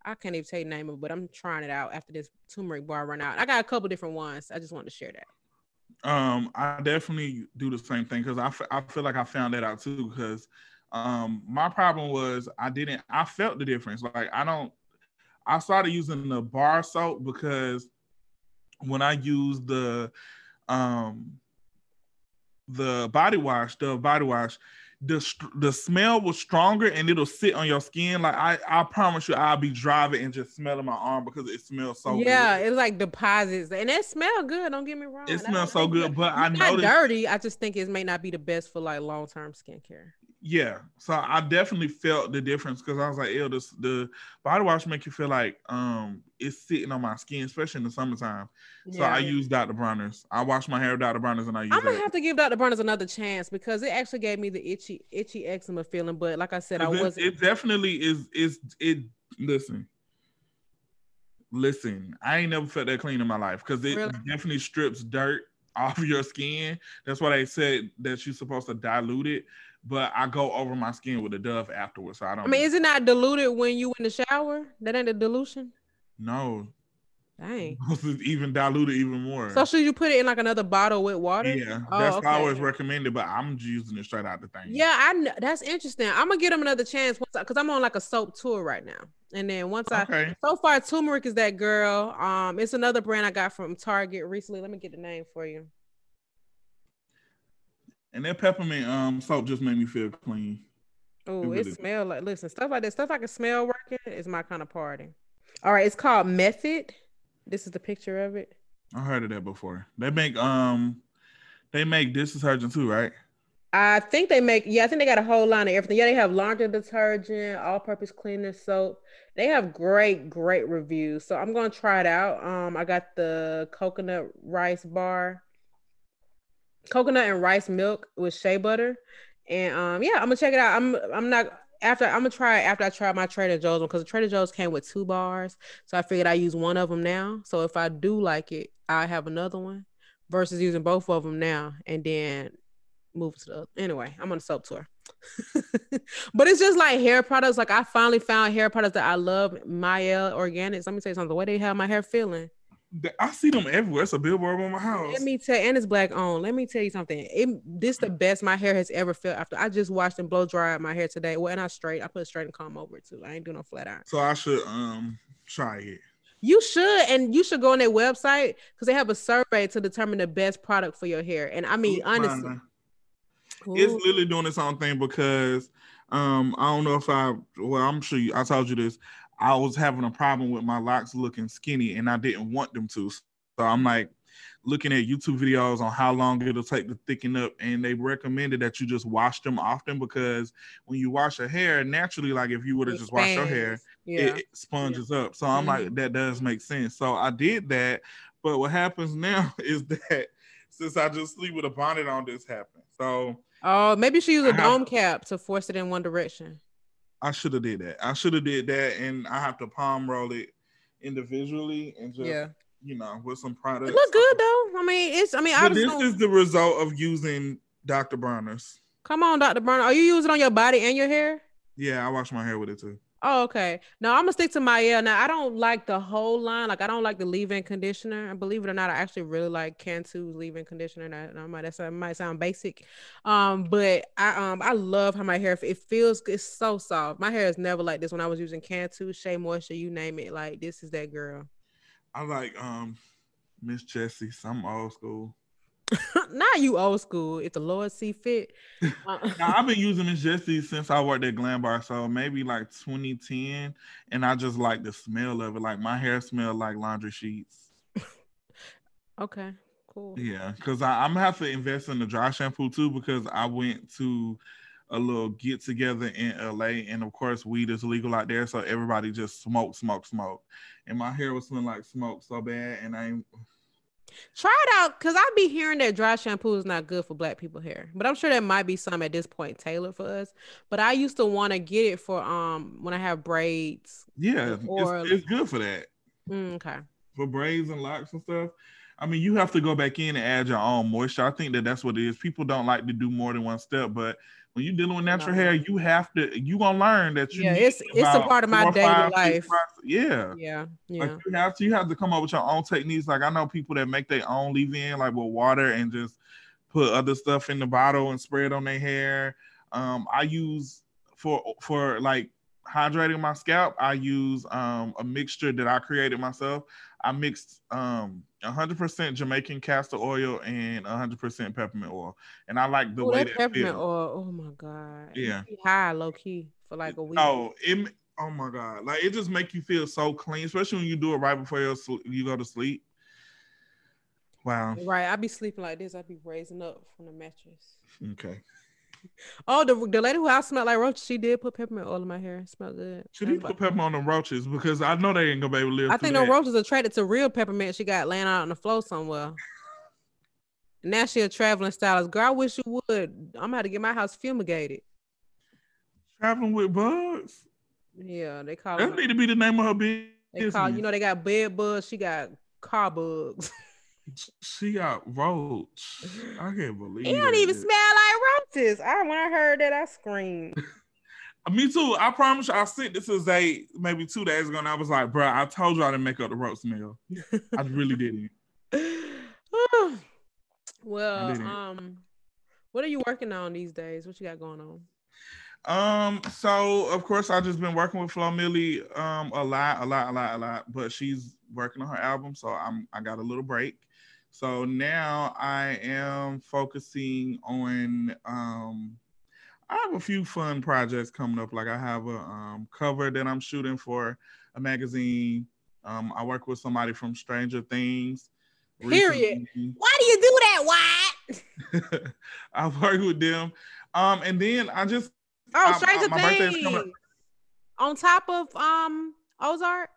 I can't even tell you the name of it, but I'm trying it out after this turmeric bar run out. I got a couple different ones. I just wanted to share that. Um, I definitely do the same thing because I, f- I feel like I found that out too. Because um, my problem was I didn't I felt the difference. Like I don't I started using the bar soap because when I used the um the body wash, the body wash, the the smell was stronger and it'll sit on your skin. Like I I promise you, I'll be driving and just smelling my arm because it smells so yeah, good. it's like deposits, and it smell good. Don't get me wrong. It smells so don't good, but it's I noticed dirty. I just think it may not be the best for like long term skincare. Yeah, so I definitely felt the difference because I was like, "Ew, this the body wash make you feel like um it's sitting on my skin, especially in the summertime." So I use Dr. Bronner's. I wash my hair with Dr. Bronner's and I use I'm gonna that. have to give Dr. Bronner's another chance because it actually gave me the itchy, itchy eczema feeling. But like I said, i wasn't. it definitely is is it listen. Listen, I ain't never felt that clean in my life because it Really? definitely strips dirt <laughs> off your skin. That's why they said that you're supposed to dilute it, but I go over my skin with a Dove afterwards, so I don't. I mean, is it not diluted when you in the shower? That ain't a dilution. no, Dang. <laughs> even diluted even more. So should you put it in like another bottle with water? Yeah, Oh, that's okay. always recommended, but I'm just using it straight out the thing. Yeah, I know that's interesting. I'm gonna give them another chance once because I'm on like a soap tour right now. And then once I Okay. so far turmeric is that girl. Um, it's another brand I got from Target recently. Let me get the name for you. And that peppermint um soap just made me feel clean. Oh, It it, really- smell like listen stuff like that. Stuff I can smell working is my kind of party. All right, it's called Method. This is the picture of it. I heard of that before. They make um they make dish detergent too, right? I think they make yeah, I think they got a whole line of everything. Yeah, they have laundry detergent, all-purpose cleaner soap. They have great, great reviews. So I'm gonna try it out. Um, I got the coconut rice bar, coconut and rice milk with shea butter, and um, yeah, I'm gonna check it out. I'm I'm not after I'm gonna try after I try my Trader Joe's one because Trader Joe's came with two bars, so I figured I use one of them now. So if I do like it, I have another one versus using both of them now and then move to the. Anyway, I'm on a soap tour. <laughs> but it's just like hair products. Like I finally found hair products that I love. Mielle Organics. Let me tell you something. The way they have my hair feeling. I see them everywhere. It's a billboard on my house. Let me tell and it's black on. Let me tell you something. It, this the best my hair has ever felt after I just washed and blow dried my hair today. Well, and I straight. I put a straight and comb over it too. I ain't doing no flat iron. so I should um try it. You should, and you should go on their website because they have a survey to determine the best product for your hair. And I mean, Ooh, honestly, fine. it's literally doing its own thing because um I don't know if I well I'm sure you, I told you this. I was having a problem with my locks looking skinny and I didn't want them to. So I'm like looking at YouTube videos on how long it'll take to thicken up and they recommended that you just wash them often because when you wash your hair naturally like if you would have just washed your hair. Yeah. it, it sponges up. So I'm like, mm-hmm. that does make sense. So I did that. But what happens now <laughs> is that since I just sleep with a bonnet on, this happened. So oh, maybe she used a dome cap to force it in one direction. I should have did that. I should have did that, and I have to palm roll it individually and just yeah. you know with some products. It look good though. I mean, it's. I mean, this is the result of using Dr. Bronner's. Come on, Dr. Bronner. Are you using on your body and your hair? Yeah, I wash my hair with it too. Oh, okay. No, I'm gonna stick to Mielle. Now, I don't like the whole line. Like, I don't like the leave-in conditioner. And believe it or not, I actually really like Cantu's leave-in conditioner. That, that might that might sound basic, um, but I um I love how my hair it feels. It's so soft. My hair is never like this when I was using Cantu, Shea Moisture, you name it. Like, this is that girl. I like um Miss Jessie. Some old school. <laughs> Not you old school. If the Lord see fit. <laughs> Uh, now, I've been <laughs> using Miss Jessie since I worked at Glam Bar, so maybe like 2010, and I just like the smell of it. Like my hair smelled like laundry sheets. okay, cool. Yeah, because I'm gonna have to invest in the dry shampoo too because I went to a little get together in LA, and of course, weed is legal out there, so everybody just smoke, smoke, smoke, and my hair was smelling like smoke so bad, and I Try it out because I be hearing that dry shampoo is not good for black people hair, but I'm sure there might be some at this point tailored for us. But I used to want to get it for um when I have braids. Yeah, or it's, it's good for that. Mm, okay. For braids and locks and stuff. I mean, you have to go back in and add your own moisture. I think that that's what it is. People don't like to do more than one step, but when you're dealing with natural no. hair, you have to you gonna learn that you yeah, it's it's a part of my daily five, life. yeah, yeah, yeah. Like you have to you have to come up with your own techniques. Like I know people that make their own leave-in, like with water and just put other stuff in the bottle and spray it on their hair. Um, I use for for like hydrating my scalp. I use um a mixture that I created myself. I mixed um 100% Jamaican castor oil and 100% peppermint oil, and I like the Ooh, way that, peppermint oil. Oh my god! Yeah, high low key for like a week. Oh, it. Oh my god! Like it just make you feel so clean, especially when you do it right before you you go to sleep. Wow. Right, I'd be sleeping like this. I'd be raising up from the mattress. Okay. <laughs> Oh, the, the lady who I smelled like roaches, she did put peppermint oil in my hair. It smelled good. She did put peppermint on the roaches because I know they ain't gonna be able to live. I think the roaches attracted to real peppermint she got laying out on the floor somewhere. now she a traveling stylist. Girl, I wish you would. I'm gonna have to get my house fumigated. Traveling with bugs. Yeah, they call that need to be the name of her business. They call you know they got bed bugs. She got car bugs. She got roach. <laughs> I can't believe it. don't even smell like roaches. I when I heard that, I screamed. <laughs> Me too. I promise you, I sent this as a maybe two days ago, and I was like, bro, I told you I didn't make up the roach smell. I really didn't. <sighs> well, um, what are you working on these days? What you got going on? Um, so of course I've just been working with Flo Milli um a lot, a lot, a lot, a lot, but she's working on her album, so I'm I got a little break. So now I am focusing on um I have a few fun projects coming up. Like I have a um, cover that I'm shooting for a magazine. Um, I work with somebody from Stranger Things. Period. Recently. Why do you do that? Why? <laughs> I've worked with them. Um, and then I just oh Stranger I, I, Things on top of um Ozark.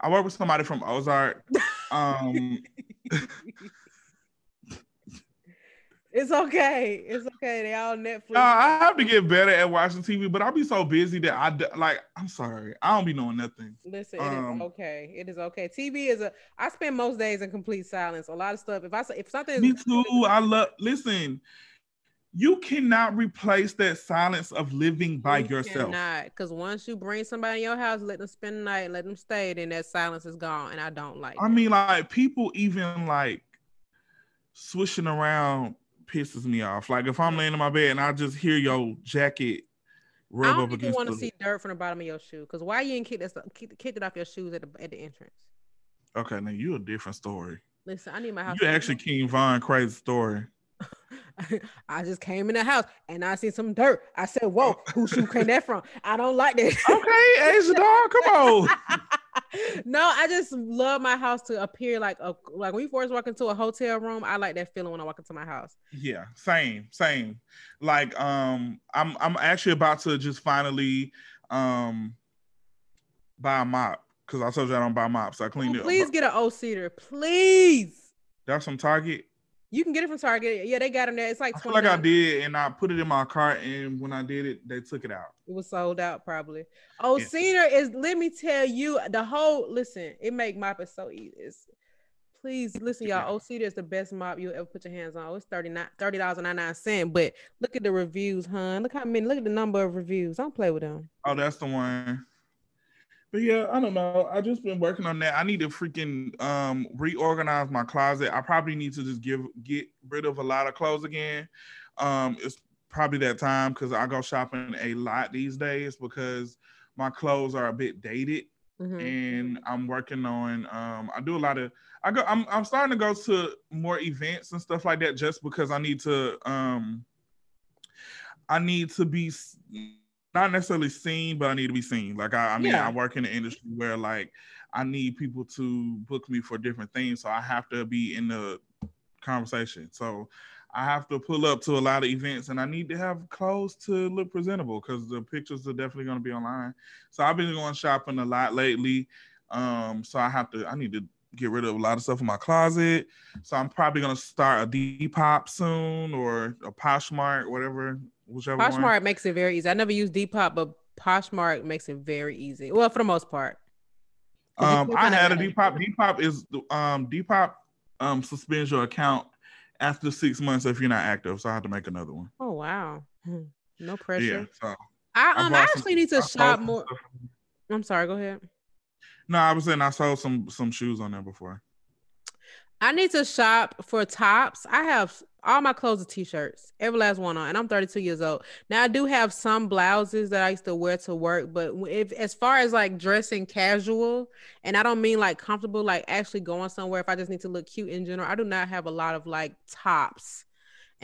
I work with somebody from Ozark. <laughs> Um, <laughs> it's okay. It's okay. They all Netflix. Uh, I have to get better at watching TV, but I'll be so busy that I like. I'm sorry. I don't be knowing nothing. Listen, it um, is okay. It is okay. TV is a. I spend most days in complete silence. A lot of stuff. If I if something. Me too. I love. Listen you cannot replace that silence of living by you yourself. Because once you bring somebody in your house, let them spend the night, let them stay, then that silence is gone, and I don't like. I that. mean, like people even like swishing around pisses me off. Like if I'm laying in my bed and I just hear your jacket rub I don't up against. want to see dirt from the bottom of your shoe because why you ain't kick that kick, kick it off your shoes at the at the entrance? Okay, now you a different story. Listen, I need my house. You actually King Von crazy story. <laughs> I just came in the house and I see some dirt. I said, "Whoa, whose shoe came that from?" I don't like that. okay, <laughs> Asia dog, come on. <laughs> no, I just love my house to appear like a like when you first walk into a hotel room. I like that feeling when I walk into my house. Yeah, same, same. Like, um, I'm I'm actually about to just finally um buy a mop because I told you I don't buy mops. I clean oh, it. Please get an O-Cedar, please. That's from Target. You can get it from Target. Yeah, they got them there. It's like I feel like I did, and I put it in my cart, and when I did it, they took it out. It was sold out probably. Oh, yeah. Cedar is. Let me tell you, the whole listen. It make mopping so easy. It's, please listen, y'all. Oh, Cedar is the best mop you'll ever put your hands on. It's thirty nine, thirty dollars and ninety nine cent. But look at the reviews, hun. Look how many. Look at the number of reviews. Don't play with them. Oh, that's the one. But yeah, I don't know. I just been working on that. I need to freaking um reorganize my closet. I probably need to just give get rid of a lot of clothes again. Um, it's probably that time because I go shopping a lot these days because my clothes are a bit dated. Mm-hmm. And I'm working on um I do a lot of I go I'm I'm starting to go to more events and stuff like that just because I need to um I need to be not necessarily seen, but I need to be seen. Like I, I mean, yeah. I work in the industry where like I need people to book me for different things, so I have to be in the conversation. So I have to pull up to a lot of events, and I need to have clothes to look presentable because the pictures are definitely going to be online. So I've been going shopping a lot lately. Um, so I have to. I need to get rid of a lot of stuff in my closet. So I'm probably gonna start a Depop soon or a Poshmark, whatever whichever Poshmark one. makes it very easy. I never use Depop, but Poshmark makes it very easy. Well, for the most part. Um, I had a Depop. Depop is um Depop um suspends your account after six months if you're not active. So I have to make another one. Oh wow, hmm. no pressure. Yeah, so I um I, actually some, need to I shop more. I'm sorry. Go ahead. No, I was saying I saw some some shoes on there before. I need to shop for tops. I have all my clothes are t-shirts, every last one on, and I'm 32 years old. Now I do have some blouses that I used to wear to work, but if as far as like dressing casual, and I don't mean like comfortable, like actually going somewhere, if I just need to look cute in general, I do not have a lot of like tops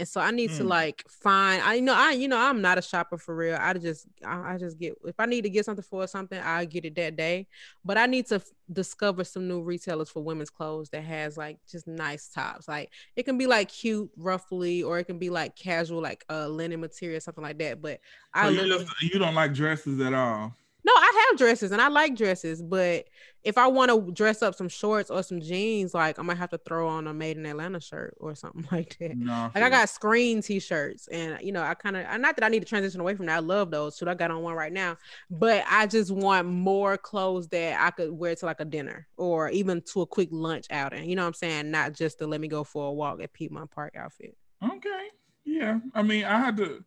and so I need mm. to like find. I know I you know I'm not a shopper for real. I just I, I, just get if I need to get something for something, I get it that day. But I need to f- discover some new retailers for women's clothes that has like just nice tops. Like it can be like cute, roughly, or it can be like casual, like uh linen material, something like that. But so I you, just, you don't like dresses at all. No, I have dresses and I like dresses, but if I want to dress up some shorts or some jeans, like I might have to throw on a made in Atlanta shirt or something <laughs> like that. No, like I got screen t-shirts and you know, I kind of uh, not that I need to transition away from that. I love those. So I got on one right now, but I just want more clothes that I could wear to like a dinner or even to a quick lunch outing. You know what I'm saying? Not just to let me go for a walk at Piedmont Park outfit. Okay. Yeah. I mean, I had to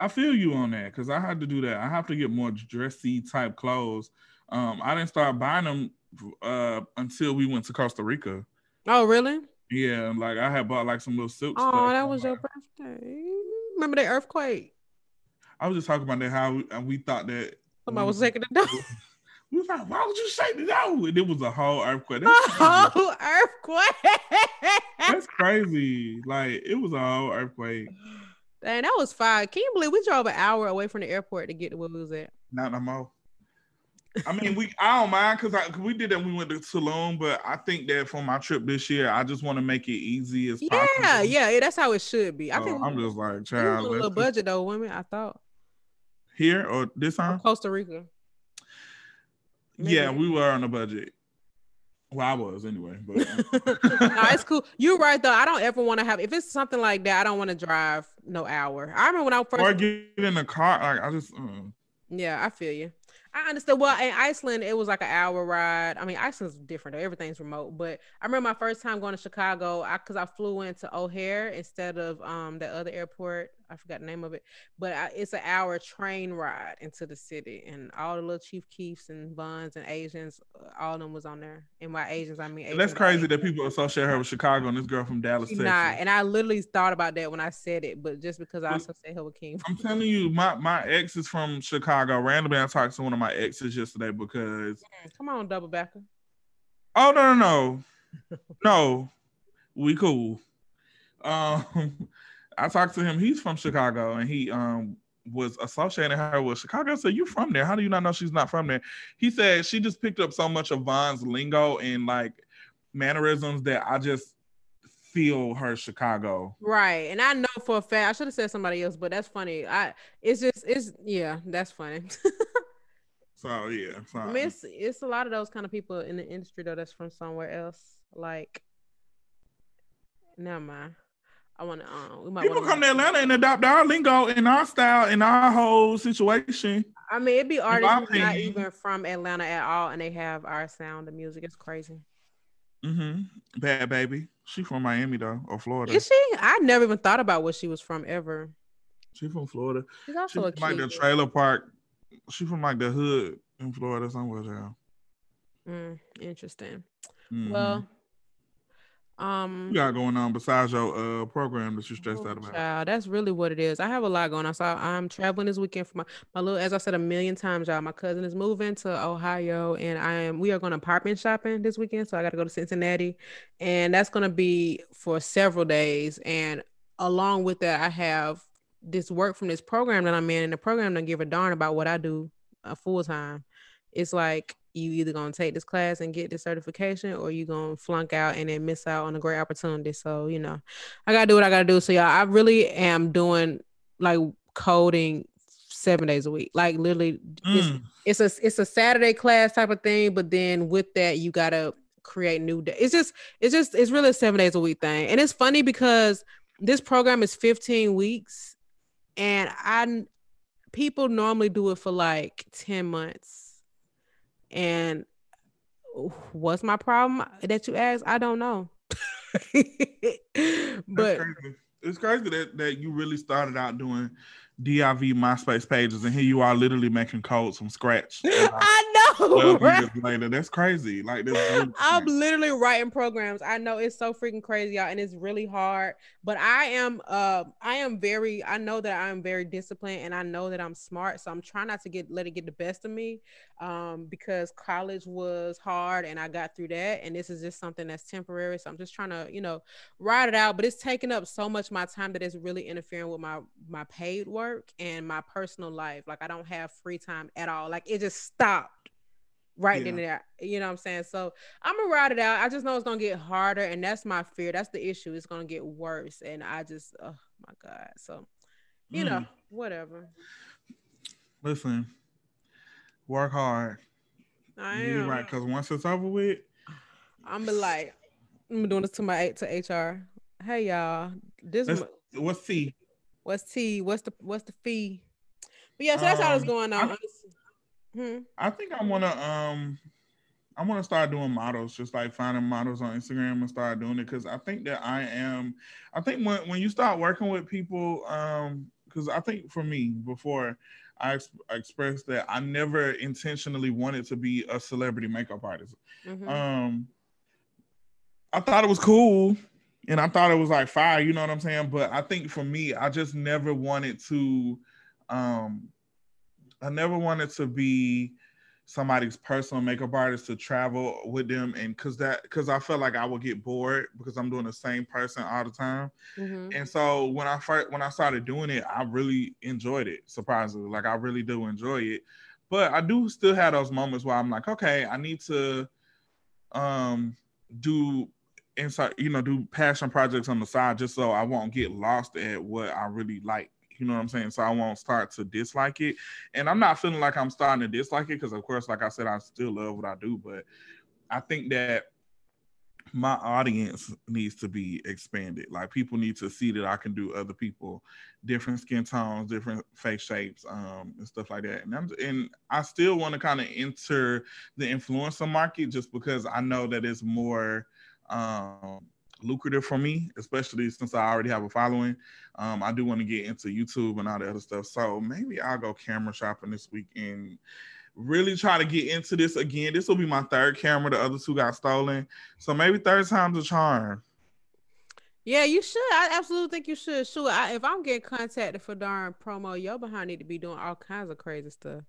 I feel you on that because I had to do that. I have to get more dressy type clothes. Um, I didn't start buying them uh, until we went to Costa Rica. Oh, really? Yeah, like I had bought like some little silk. Oh, that was your birthday. Remember the earthquake? I was just talking about that how we, we thought that somebody was taking the door. <laughs> We was like, why would you say no? And it was a whole earthquake. <laughs> That's a whole earthquake. That's crazy. Like it was a whole earthquake. Dang, that was fine. Can you believe we drove an hour away from the airport to get to where we was at? Not no more. I mean, we I don't mind because we did that. We went to Tulum, but I think that for my trip this year, I just want to make it easy as yeah, possible. Yeah, yeah, that's how it should be. I oh, think I'm just like, child, a little budget though, women. I thought here or this time Costa Rica. Maybe. Yeah, we were on a budget. Well, I was anyway, but <laughs> <laughs> no, it's cool. You're right though. I don't ever want to have if it's something like that. I don't want to drive no hour. I remember when I first or get in the car. Like I just. Uh... Yeah, I feel you. I understand. Well, in Iceland, it was like an hour ride. I mean, Iceland's different. Everything's remote. But I remember my first time going to Chicago, I because I flew into O'Hare instead of um the other airport. I forgot the name of it, but I, it's an hour train ride into the city, and all the little Chief Keefs and Vons and Asians, uh, all of them was on there. And by Asians, I mean Asians that's crazy that people associate her with Chicago and this girl from Dallas, Texas. Nah, and I literally thought about that when I said it, but just because I associate her with King. I'm telling you, my my ex is from Chicago. Randomly, I talked to one of my exes yesterday because. Come on, double backer. Oh no no no, no, we cool. Um. I talked to him. He's from Chicago, and he um was associating her with Chicago. So you from there? How do you not know she's not from there? He said she just picked up so much of Von's lingo and like mannerisms that I just feel her Chicago. Right. And I know for a fact I should have said somebody else, but that's funny. I it's just it's yeah, that's funny. so yeah. So. I mean it's it's a lot of those kind of people in the industry though that's from somewhere else. Like Never mind. I want to. Um, we might People come to Atlanta and adopt our lingo and our style and our whole situation. I mean, it'd be artists not even from Atlanta at all, and they have our sound of music. It's crazy. Mm-hmm. Bhad Bhabie. She from Miami though, or Florida. Is she? I never even thought about where she was from ever. She from Florida. She's She also a from like the trailer park. She from like the hood in Florida somewhere there. Mm, interesting. Mhm. Well, um, you got going on besides your uh program that you stressed Oh, out about? Child, that's really what it is. I have a lot going on. So I'm traveling this weekend for my, my little, as I said a million times, y'all. My cousin is moving to Ohio, and I am. We are going to apartment shopping this weekend, so I got to go to Cincinnati, and that's going to be for several days. And along with that, I have this work from this program that I'm in, and the program don't give a darn about what I do uh, full time. It's like you either gonna take this class and get the certification, or you gonna flunk out and then miss out on a great opportunity. So you know, I gotta do what I gotta do. So y'all, I really am doing like coding seven days a week. Like literally, it's Mm. it's a it's a Saturday class type of thing. But then with that, you gotta create new. Day. It's just it's just it's really a seven days a week thing. And it's funny because this program is 15 weeks, and I people normally do it for like 10 months. And what's my problem that you asked? I don't know. <laughs> But crazy. It's crazy that, that you really started out doing div MySpace pages, and here you are literally making codes from scratch. <laughs> Uh, I know, 12 right? <laughs> years later, that's crazy. Like this. <laughs> I'm literally writing programs. I know it's so freaking crazy, y'all, and it's really hard. But I am, uh, I am very. I know that I'm very disciplined, and I know that I'm smart. So I'm trying not to get let it get the best of me, um, because college was hard, and I got through that. And this is just something that's temporary. So I'm just trying to, you know, ride it out. But it's taking up so much of my time that it's really interfering with my my paid work and my personal life. Like I don't have free time at all. Like it just stopped right then and there. You know what I'm saying? So I'm gonna ride it out. I just know it's gonna get harder, and that's my fear. That's the issue. It's gonna get worse, and I just, oh my god. So, you know, Mm. whatever. Listen, work hard. I You're am. right, because once it's over with, I'm be like, I'm doing this to my to HR. Hey y'all, this let's, mo- let's what's T? What's the what's the fee? But yeah, so that's how it's Um, going on. I-. Hmm. I think I wanna um I wanna start doing models, just like finding models on Instagram and start doing it because I think that I am I think when when you start working with people, um, because I think for me before I ex- expressed that I never intentionally wanted to be a celebrity makeup artist. Mhm. Um I thought it was cool and I thought it was like fire, you know what I'm saying? But I think for me, I just never wanted to um I never wanted to be somebody's personal makeup artist to travel with them and cause that cause I felt like I would get bored because I'm doing the same person all the time. Mhm. And so when I first when I started doing it, I really enjoyed it, surprisingly. Like I really do enjoy it. But I do still have those moments where I'm like, okay, I need to um do inside, you know, do passion projects on the side just so I won't get lost at what I really like. You know what I'm saying? So I won't start to dislike it. And I'm not feeling like I'm starting to dislike it because of course, like I said, I still love what I do, but I think that my audience needs to be expanded. Like people need to see that I can do other people, different skin tones, different face shapes, um, and stuff like that. And I'm and I still want to kind of enter the influencer market just because I know that it's more um lucrative for me, especially since I already have a following. Um, I do want to get into YouTube and all the other stuff. So maybe I'll go camera shopping this weekend. really try to get into this again. This will be my third camera. The other two got stolen. So maybe third time's a charm. Yeah, you should. I absolutely think you should. Sure. I, if I'm getting contacted for darn promo, your behind need to be doing all kinds of crazy stuff.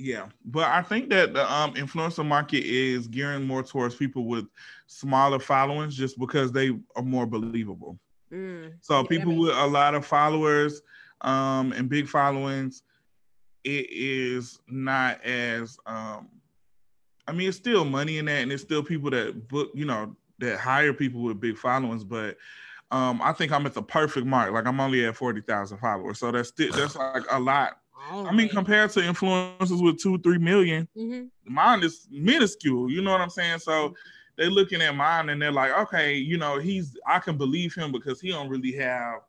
Yeah, but I think that the um, influencer market is gearing more towards people with smaller followings, just because they are more believable. Mm. So Yeah, people with a lot of followers um, and big followings, it is not as um, I mean, it's still money in that, and it's still people that book, you know, that hire people with big followings. But um, I think I'm at the perfect mark. Like I'm only at forty thousand followers, so that's still that's like a lot. I mean, compared to influencers with two, three million, hmm mine is minuscule. You know what I'm saying? So they're looking at mine and they're like, okay, you know, he's I can believe him because he don't really have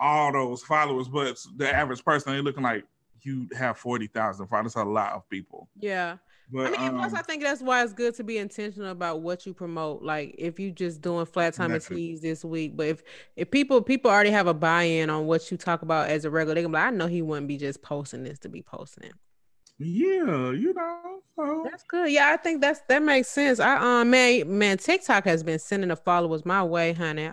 all those followers, but the average person they're looking like you have forty thousand followers. That's a lot of people. Yeah. But, I mean, um, plus, I think that's why it's good to be intentional about what you promote. Like, if you just doing flat time and teas this week, but if if people people already have a buy in on what you talk about as a regular, they can be like, I know he wouldn't be just posting this to be posting. Yeah, you know. So. That's good. Yeah, I think that's that makes sense. I um man man TikTok has been sending the followers my way, honey.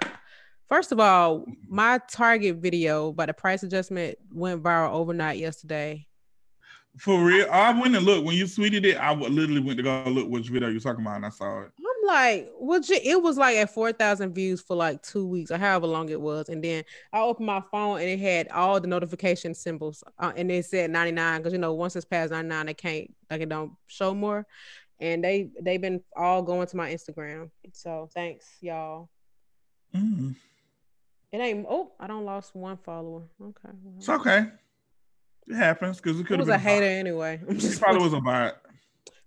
First of all, my Target video by the price adjustment went viral overnight yesterday. For real, I went and looked when you tweeted it. I literally went to go look which video you're talking about, and I saw it. I'm like, well, it was like at four thousand views for like two weeks or however long it was, and then I opened my phone and it had all the notification symbols, uh, and it said 99 because you know once it's past 99, it can't like it don't show more, and they they've been all going to my Instagram. So thanks, y'all. Mm. It ain't. Oh, I don't lost one follower. Okay. It's okay. It happens because it could have been a hater anyway. <laughs> I'm probably was a bot.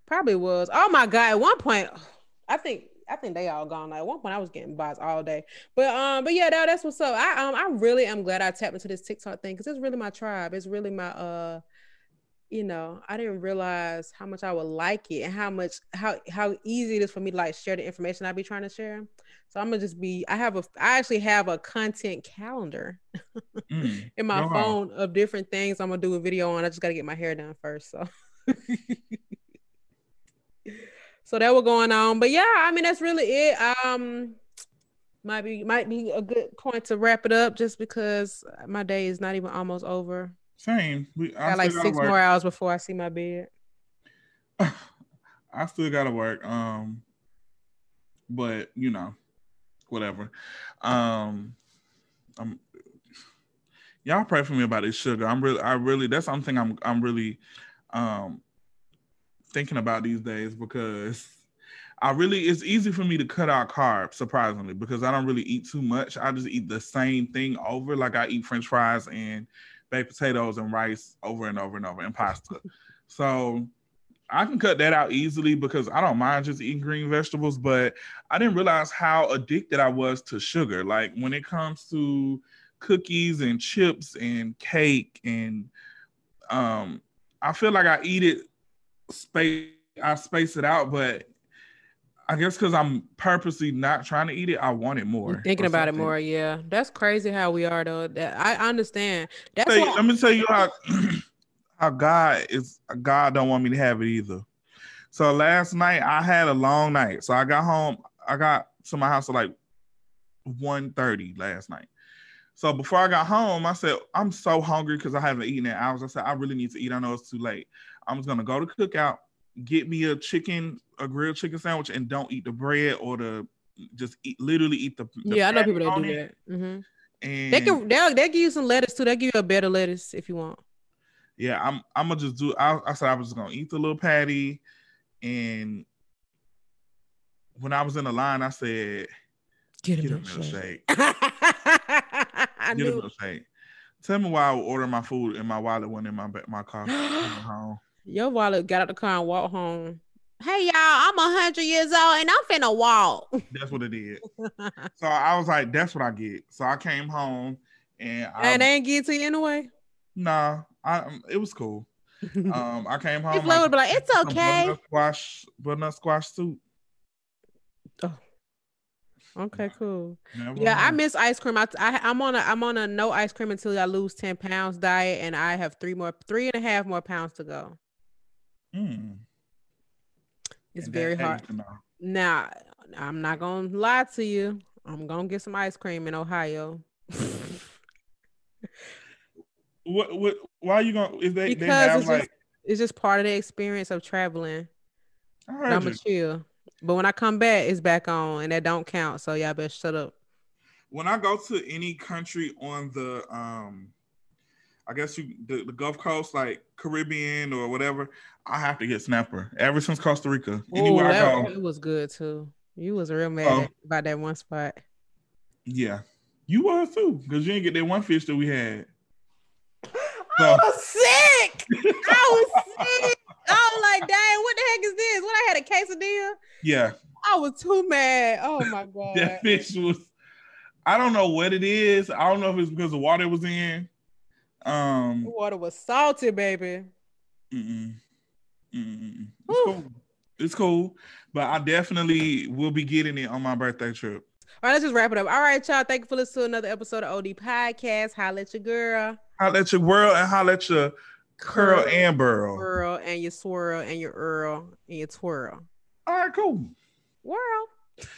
Probably was. Oh my god! At one point, <sighs> I think I think they all gone. Like at one point, I was getting bots all day. But um, but yeah, that, that's what's up. I um, I really am glad I tapped into this TikTok thing because it's really my tribe. It's really my uh, you know, I didn't realize how much I would like it and how much how how easy it is for me to like share the information I'd be trying to share. So I'm gonna just be. I have a. I actually have a content calendar mm, <laughs> in my phone on. of different things I'm gonna do a video on. I just gotta get my hair done first. So. <laughs> so that was going on, but yeah, I mean that's really it. Um, might be might be a good point to wrap it up, just because my day is not even almost over. Same. We I got like six more hours before I see my bed. <sighs> I still gotta work. Um, but you know, whatever. Um, I'm y'all pray for me about this sugar. I'm really, I really, that's something I'm, I'm really, um, thinking about these days because I really, it's easy for me to cut out carbs, surprisingly, because I don't really eat too much. I just eat the same thing over. Like I eat French fries and baked potatoes and rice over and over and over and pasta. So I can cut that out easily because I don't mind just eating green vegetables, but I didn't realize how addicted I was to sugar. Like when it comes to cookies and chips and cake and um I feel like I eat it space I space it out, but I guess because I'm purposely not trying to eat it, I want it more. Thinking about it more, yeah. That's crazy how we are though. That I understand. That's hey, let me tell you how <clears throat> how God is God don't want me to have it either. So last night I had a long night. So I got home, I got to my house at like 1:30 last night. So before I got home, I said, I'm so hungry because I haven't eaten in hours. I said, I really need to eat. I know it's too late. I'm just gonna go to cookout, get me a chicken, a grilled chicken sandwich, and don't eat the bread or the just eat literally eat the, the yeah. I know people that do that. Mm-hmm. And they can they'll they give you some lettuce too. They give you a better lettuce if you want yeah, I'm I'm gonna just do. I, I said I was just gonna eat the little patty, and when I was in the line, I said, "Get a milkshake." <laughs> Get knew. a milkshake. Tell me why I would order my food and my wallet went in my my car. <gasps> home. Your wallet got out the car and walked home. Hey y'all, I'm a hundred years old and I'm finna walk. That's what it is. <laughs> so I was like, that's what I get. So I came home and I, and they ain't get to you anyway. Nah, I um, it was cool. <laughs> Um, I came home. Flo would be like, "It's okay." Butternut squash, butternut squash soup. Oh. Okay, cool. Never yeah, mind. I miss ice cream. I, I am on a I'm on a no ice cream until I lose ten pounds diet, and I have three more three and a half more pounds to go. Mm. It's very hard. Now, I'm not gonna lie to you. I'm gonna get some ice cream in Ohio. <laughs> What what why are you going if they, because they have it's like just, it's just part of the experience of traveling. I'm gonna chill. But when I come back, it's back on and that don't count. So y'all better shut up. When I go to any country on the um I guess you the, the Gulf Coast, like Caribbean or whatever, I have to get snapper. Ever since Costa Rica. Anywhere that, I go. It was good too. You was real mad oh. about that one spot. Yeah. You was too, because you didn't get that one fish that we had. I was sick. I was sick. I was like, dang, what the heck is this? When I had a quesadilla? Yeah. I was too mad. Oh my <laughs> god. that fish was. I don't know what it is. I don't know if it's because the water was in. Um, The water was salty, baby. mm-mm, mm-mm. It's cool. It's cool, but I definitely will be getting it on my birthday trip. All right, let's just wrap it up. All right, y'all. Thank you for listening to another episode of OD Podcast. Holla at your girl, Holla at your world and holla at your curl and burl. girl, and your swirl, and your earl, and your twirl. All right, cool. Whirl. <laughs>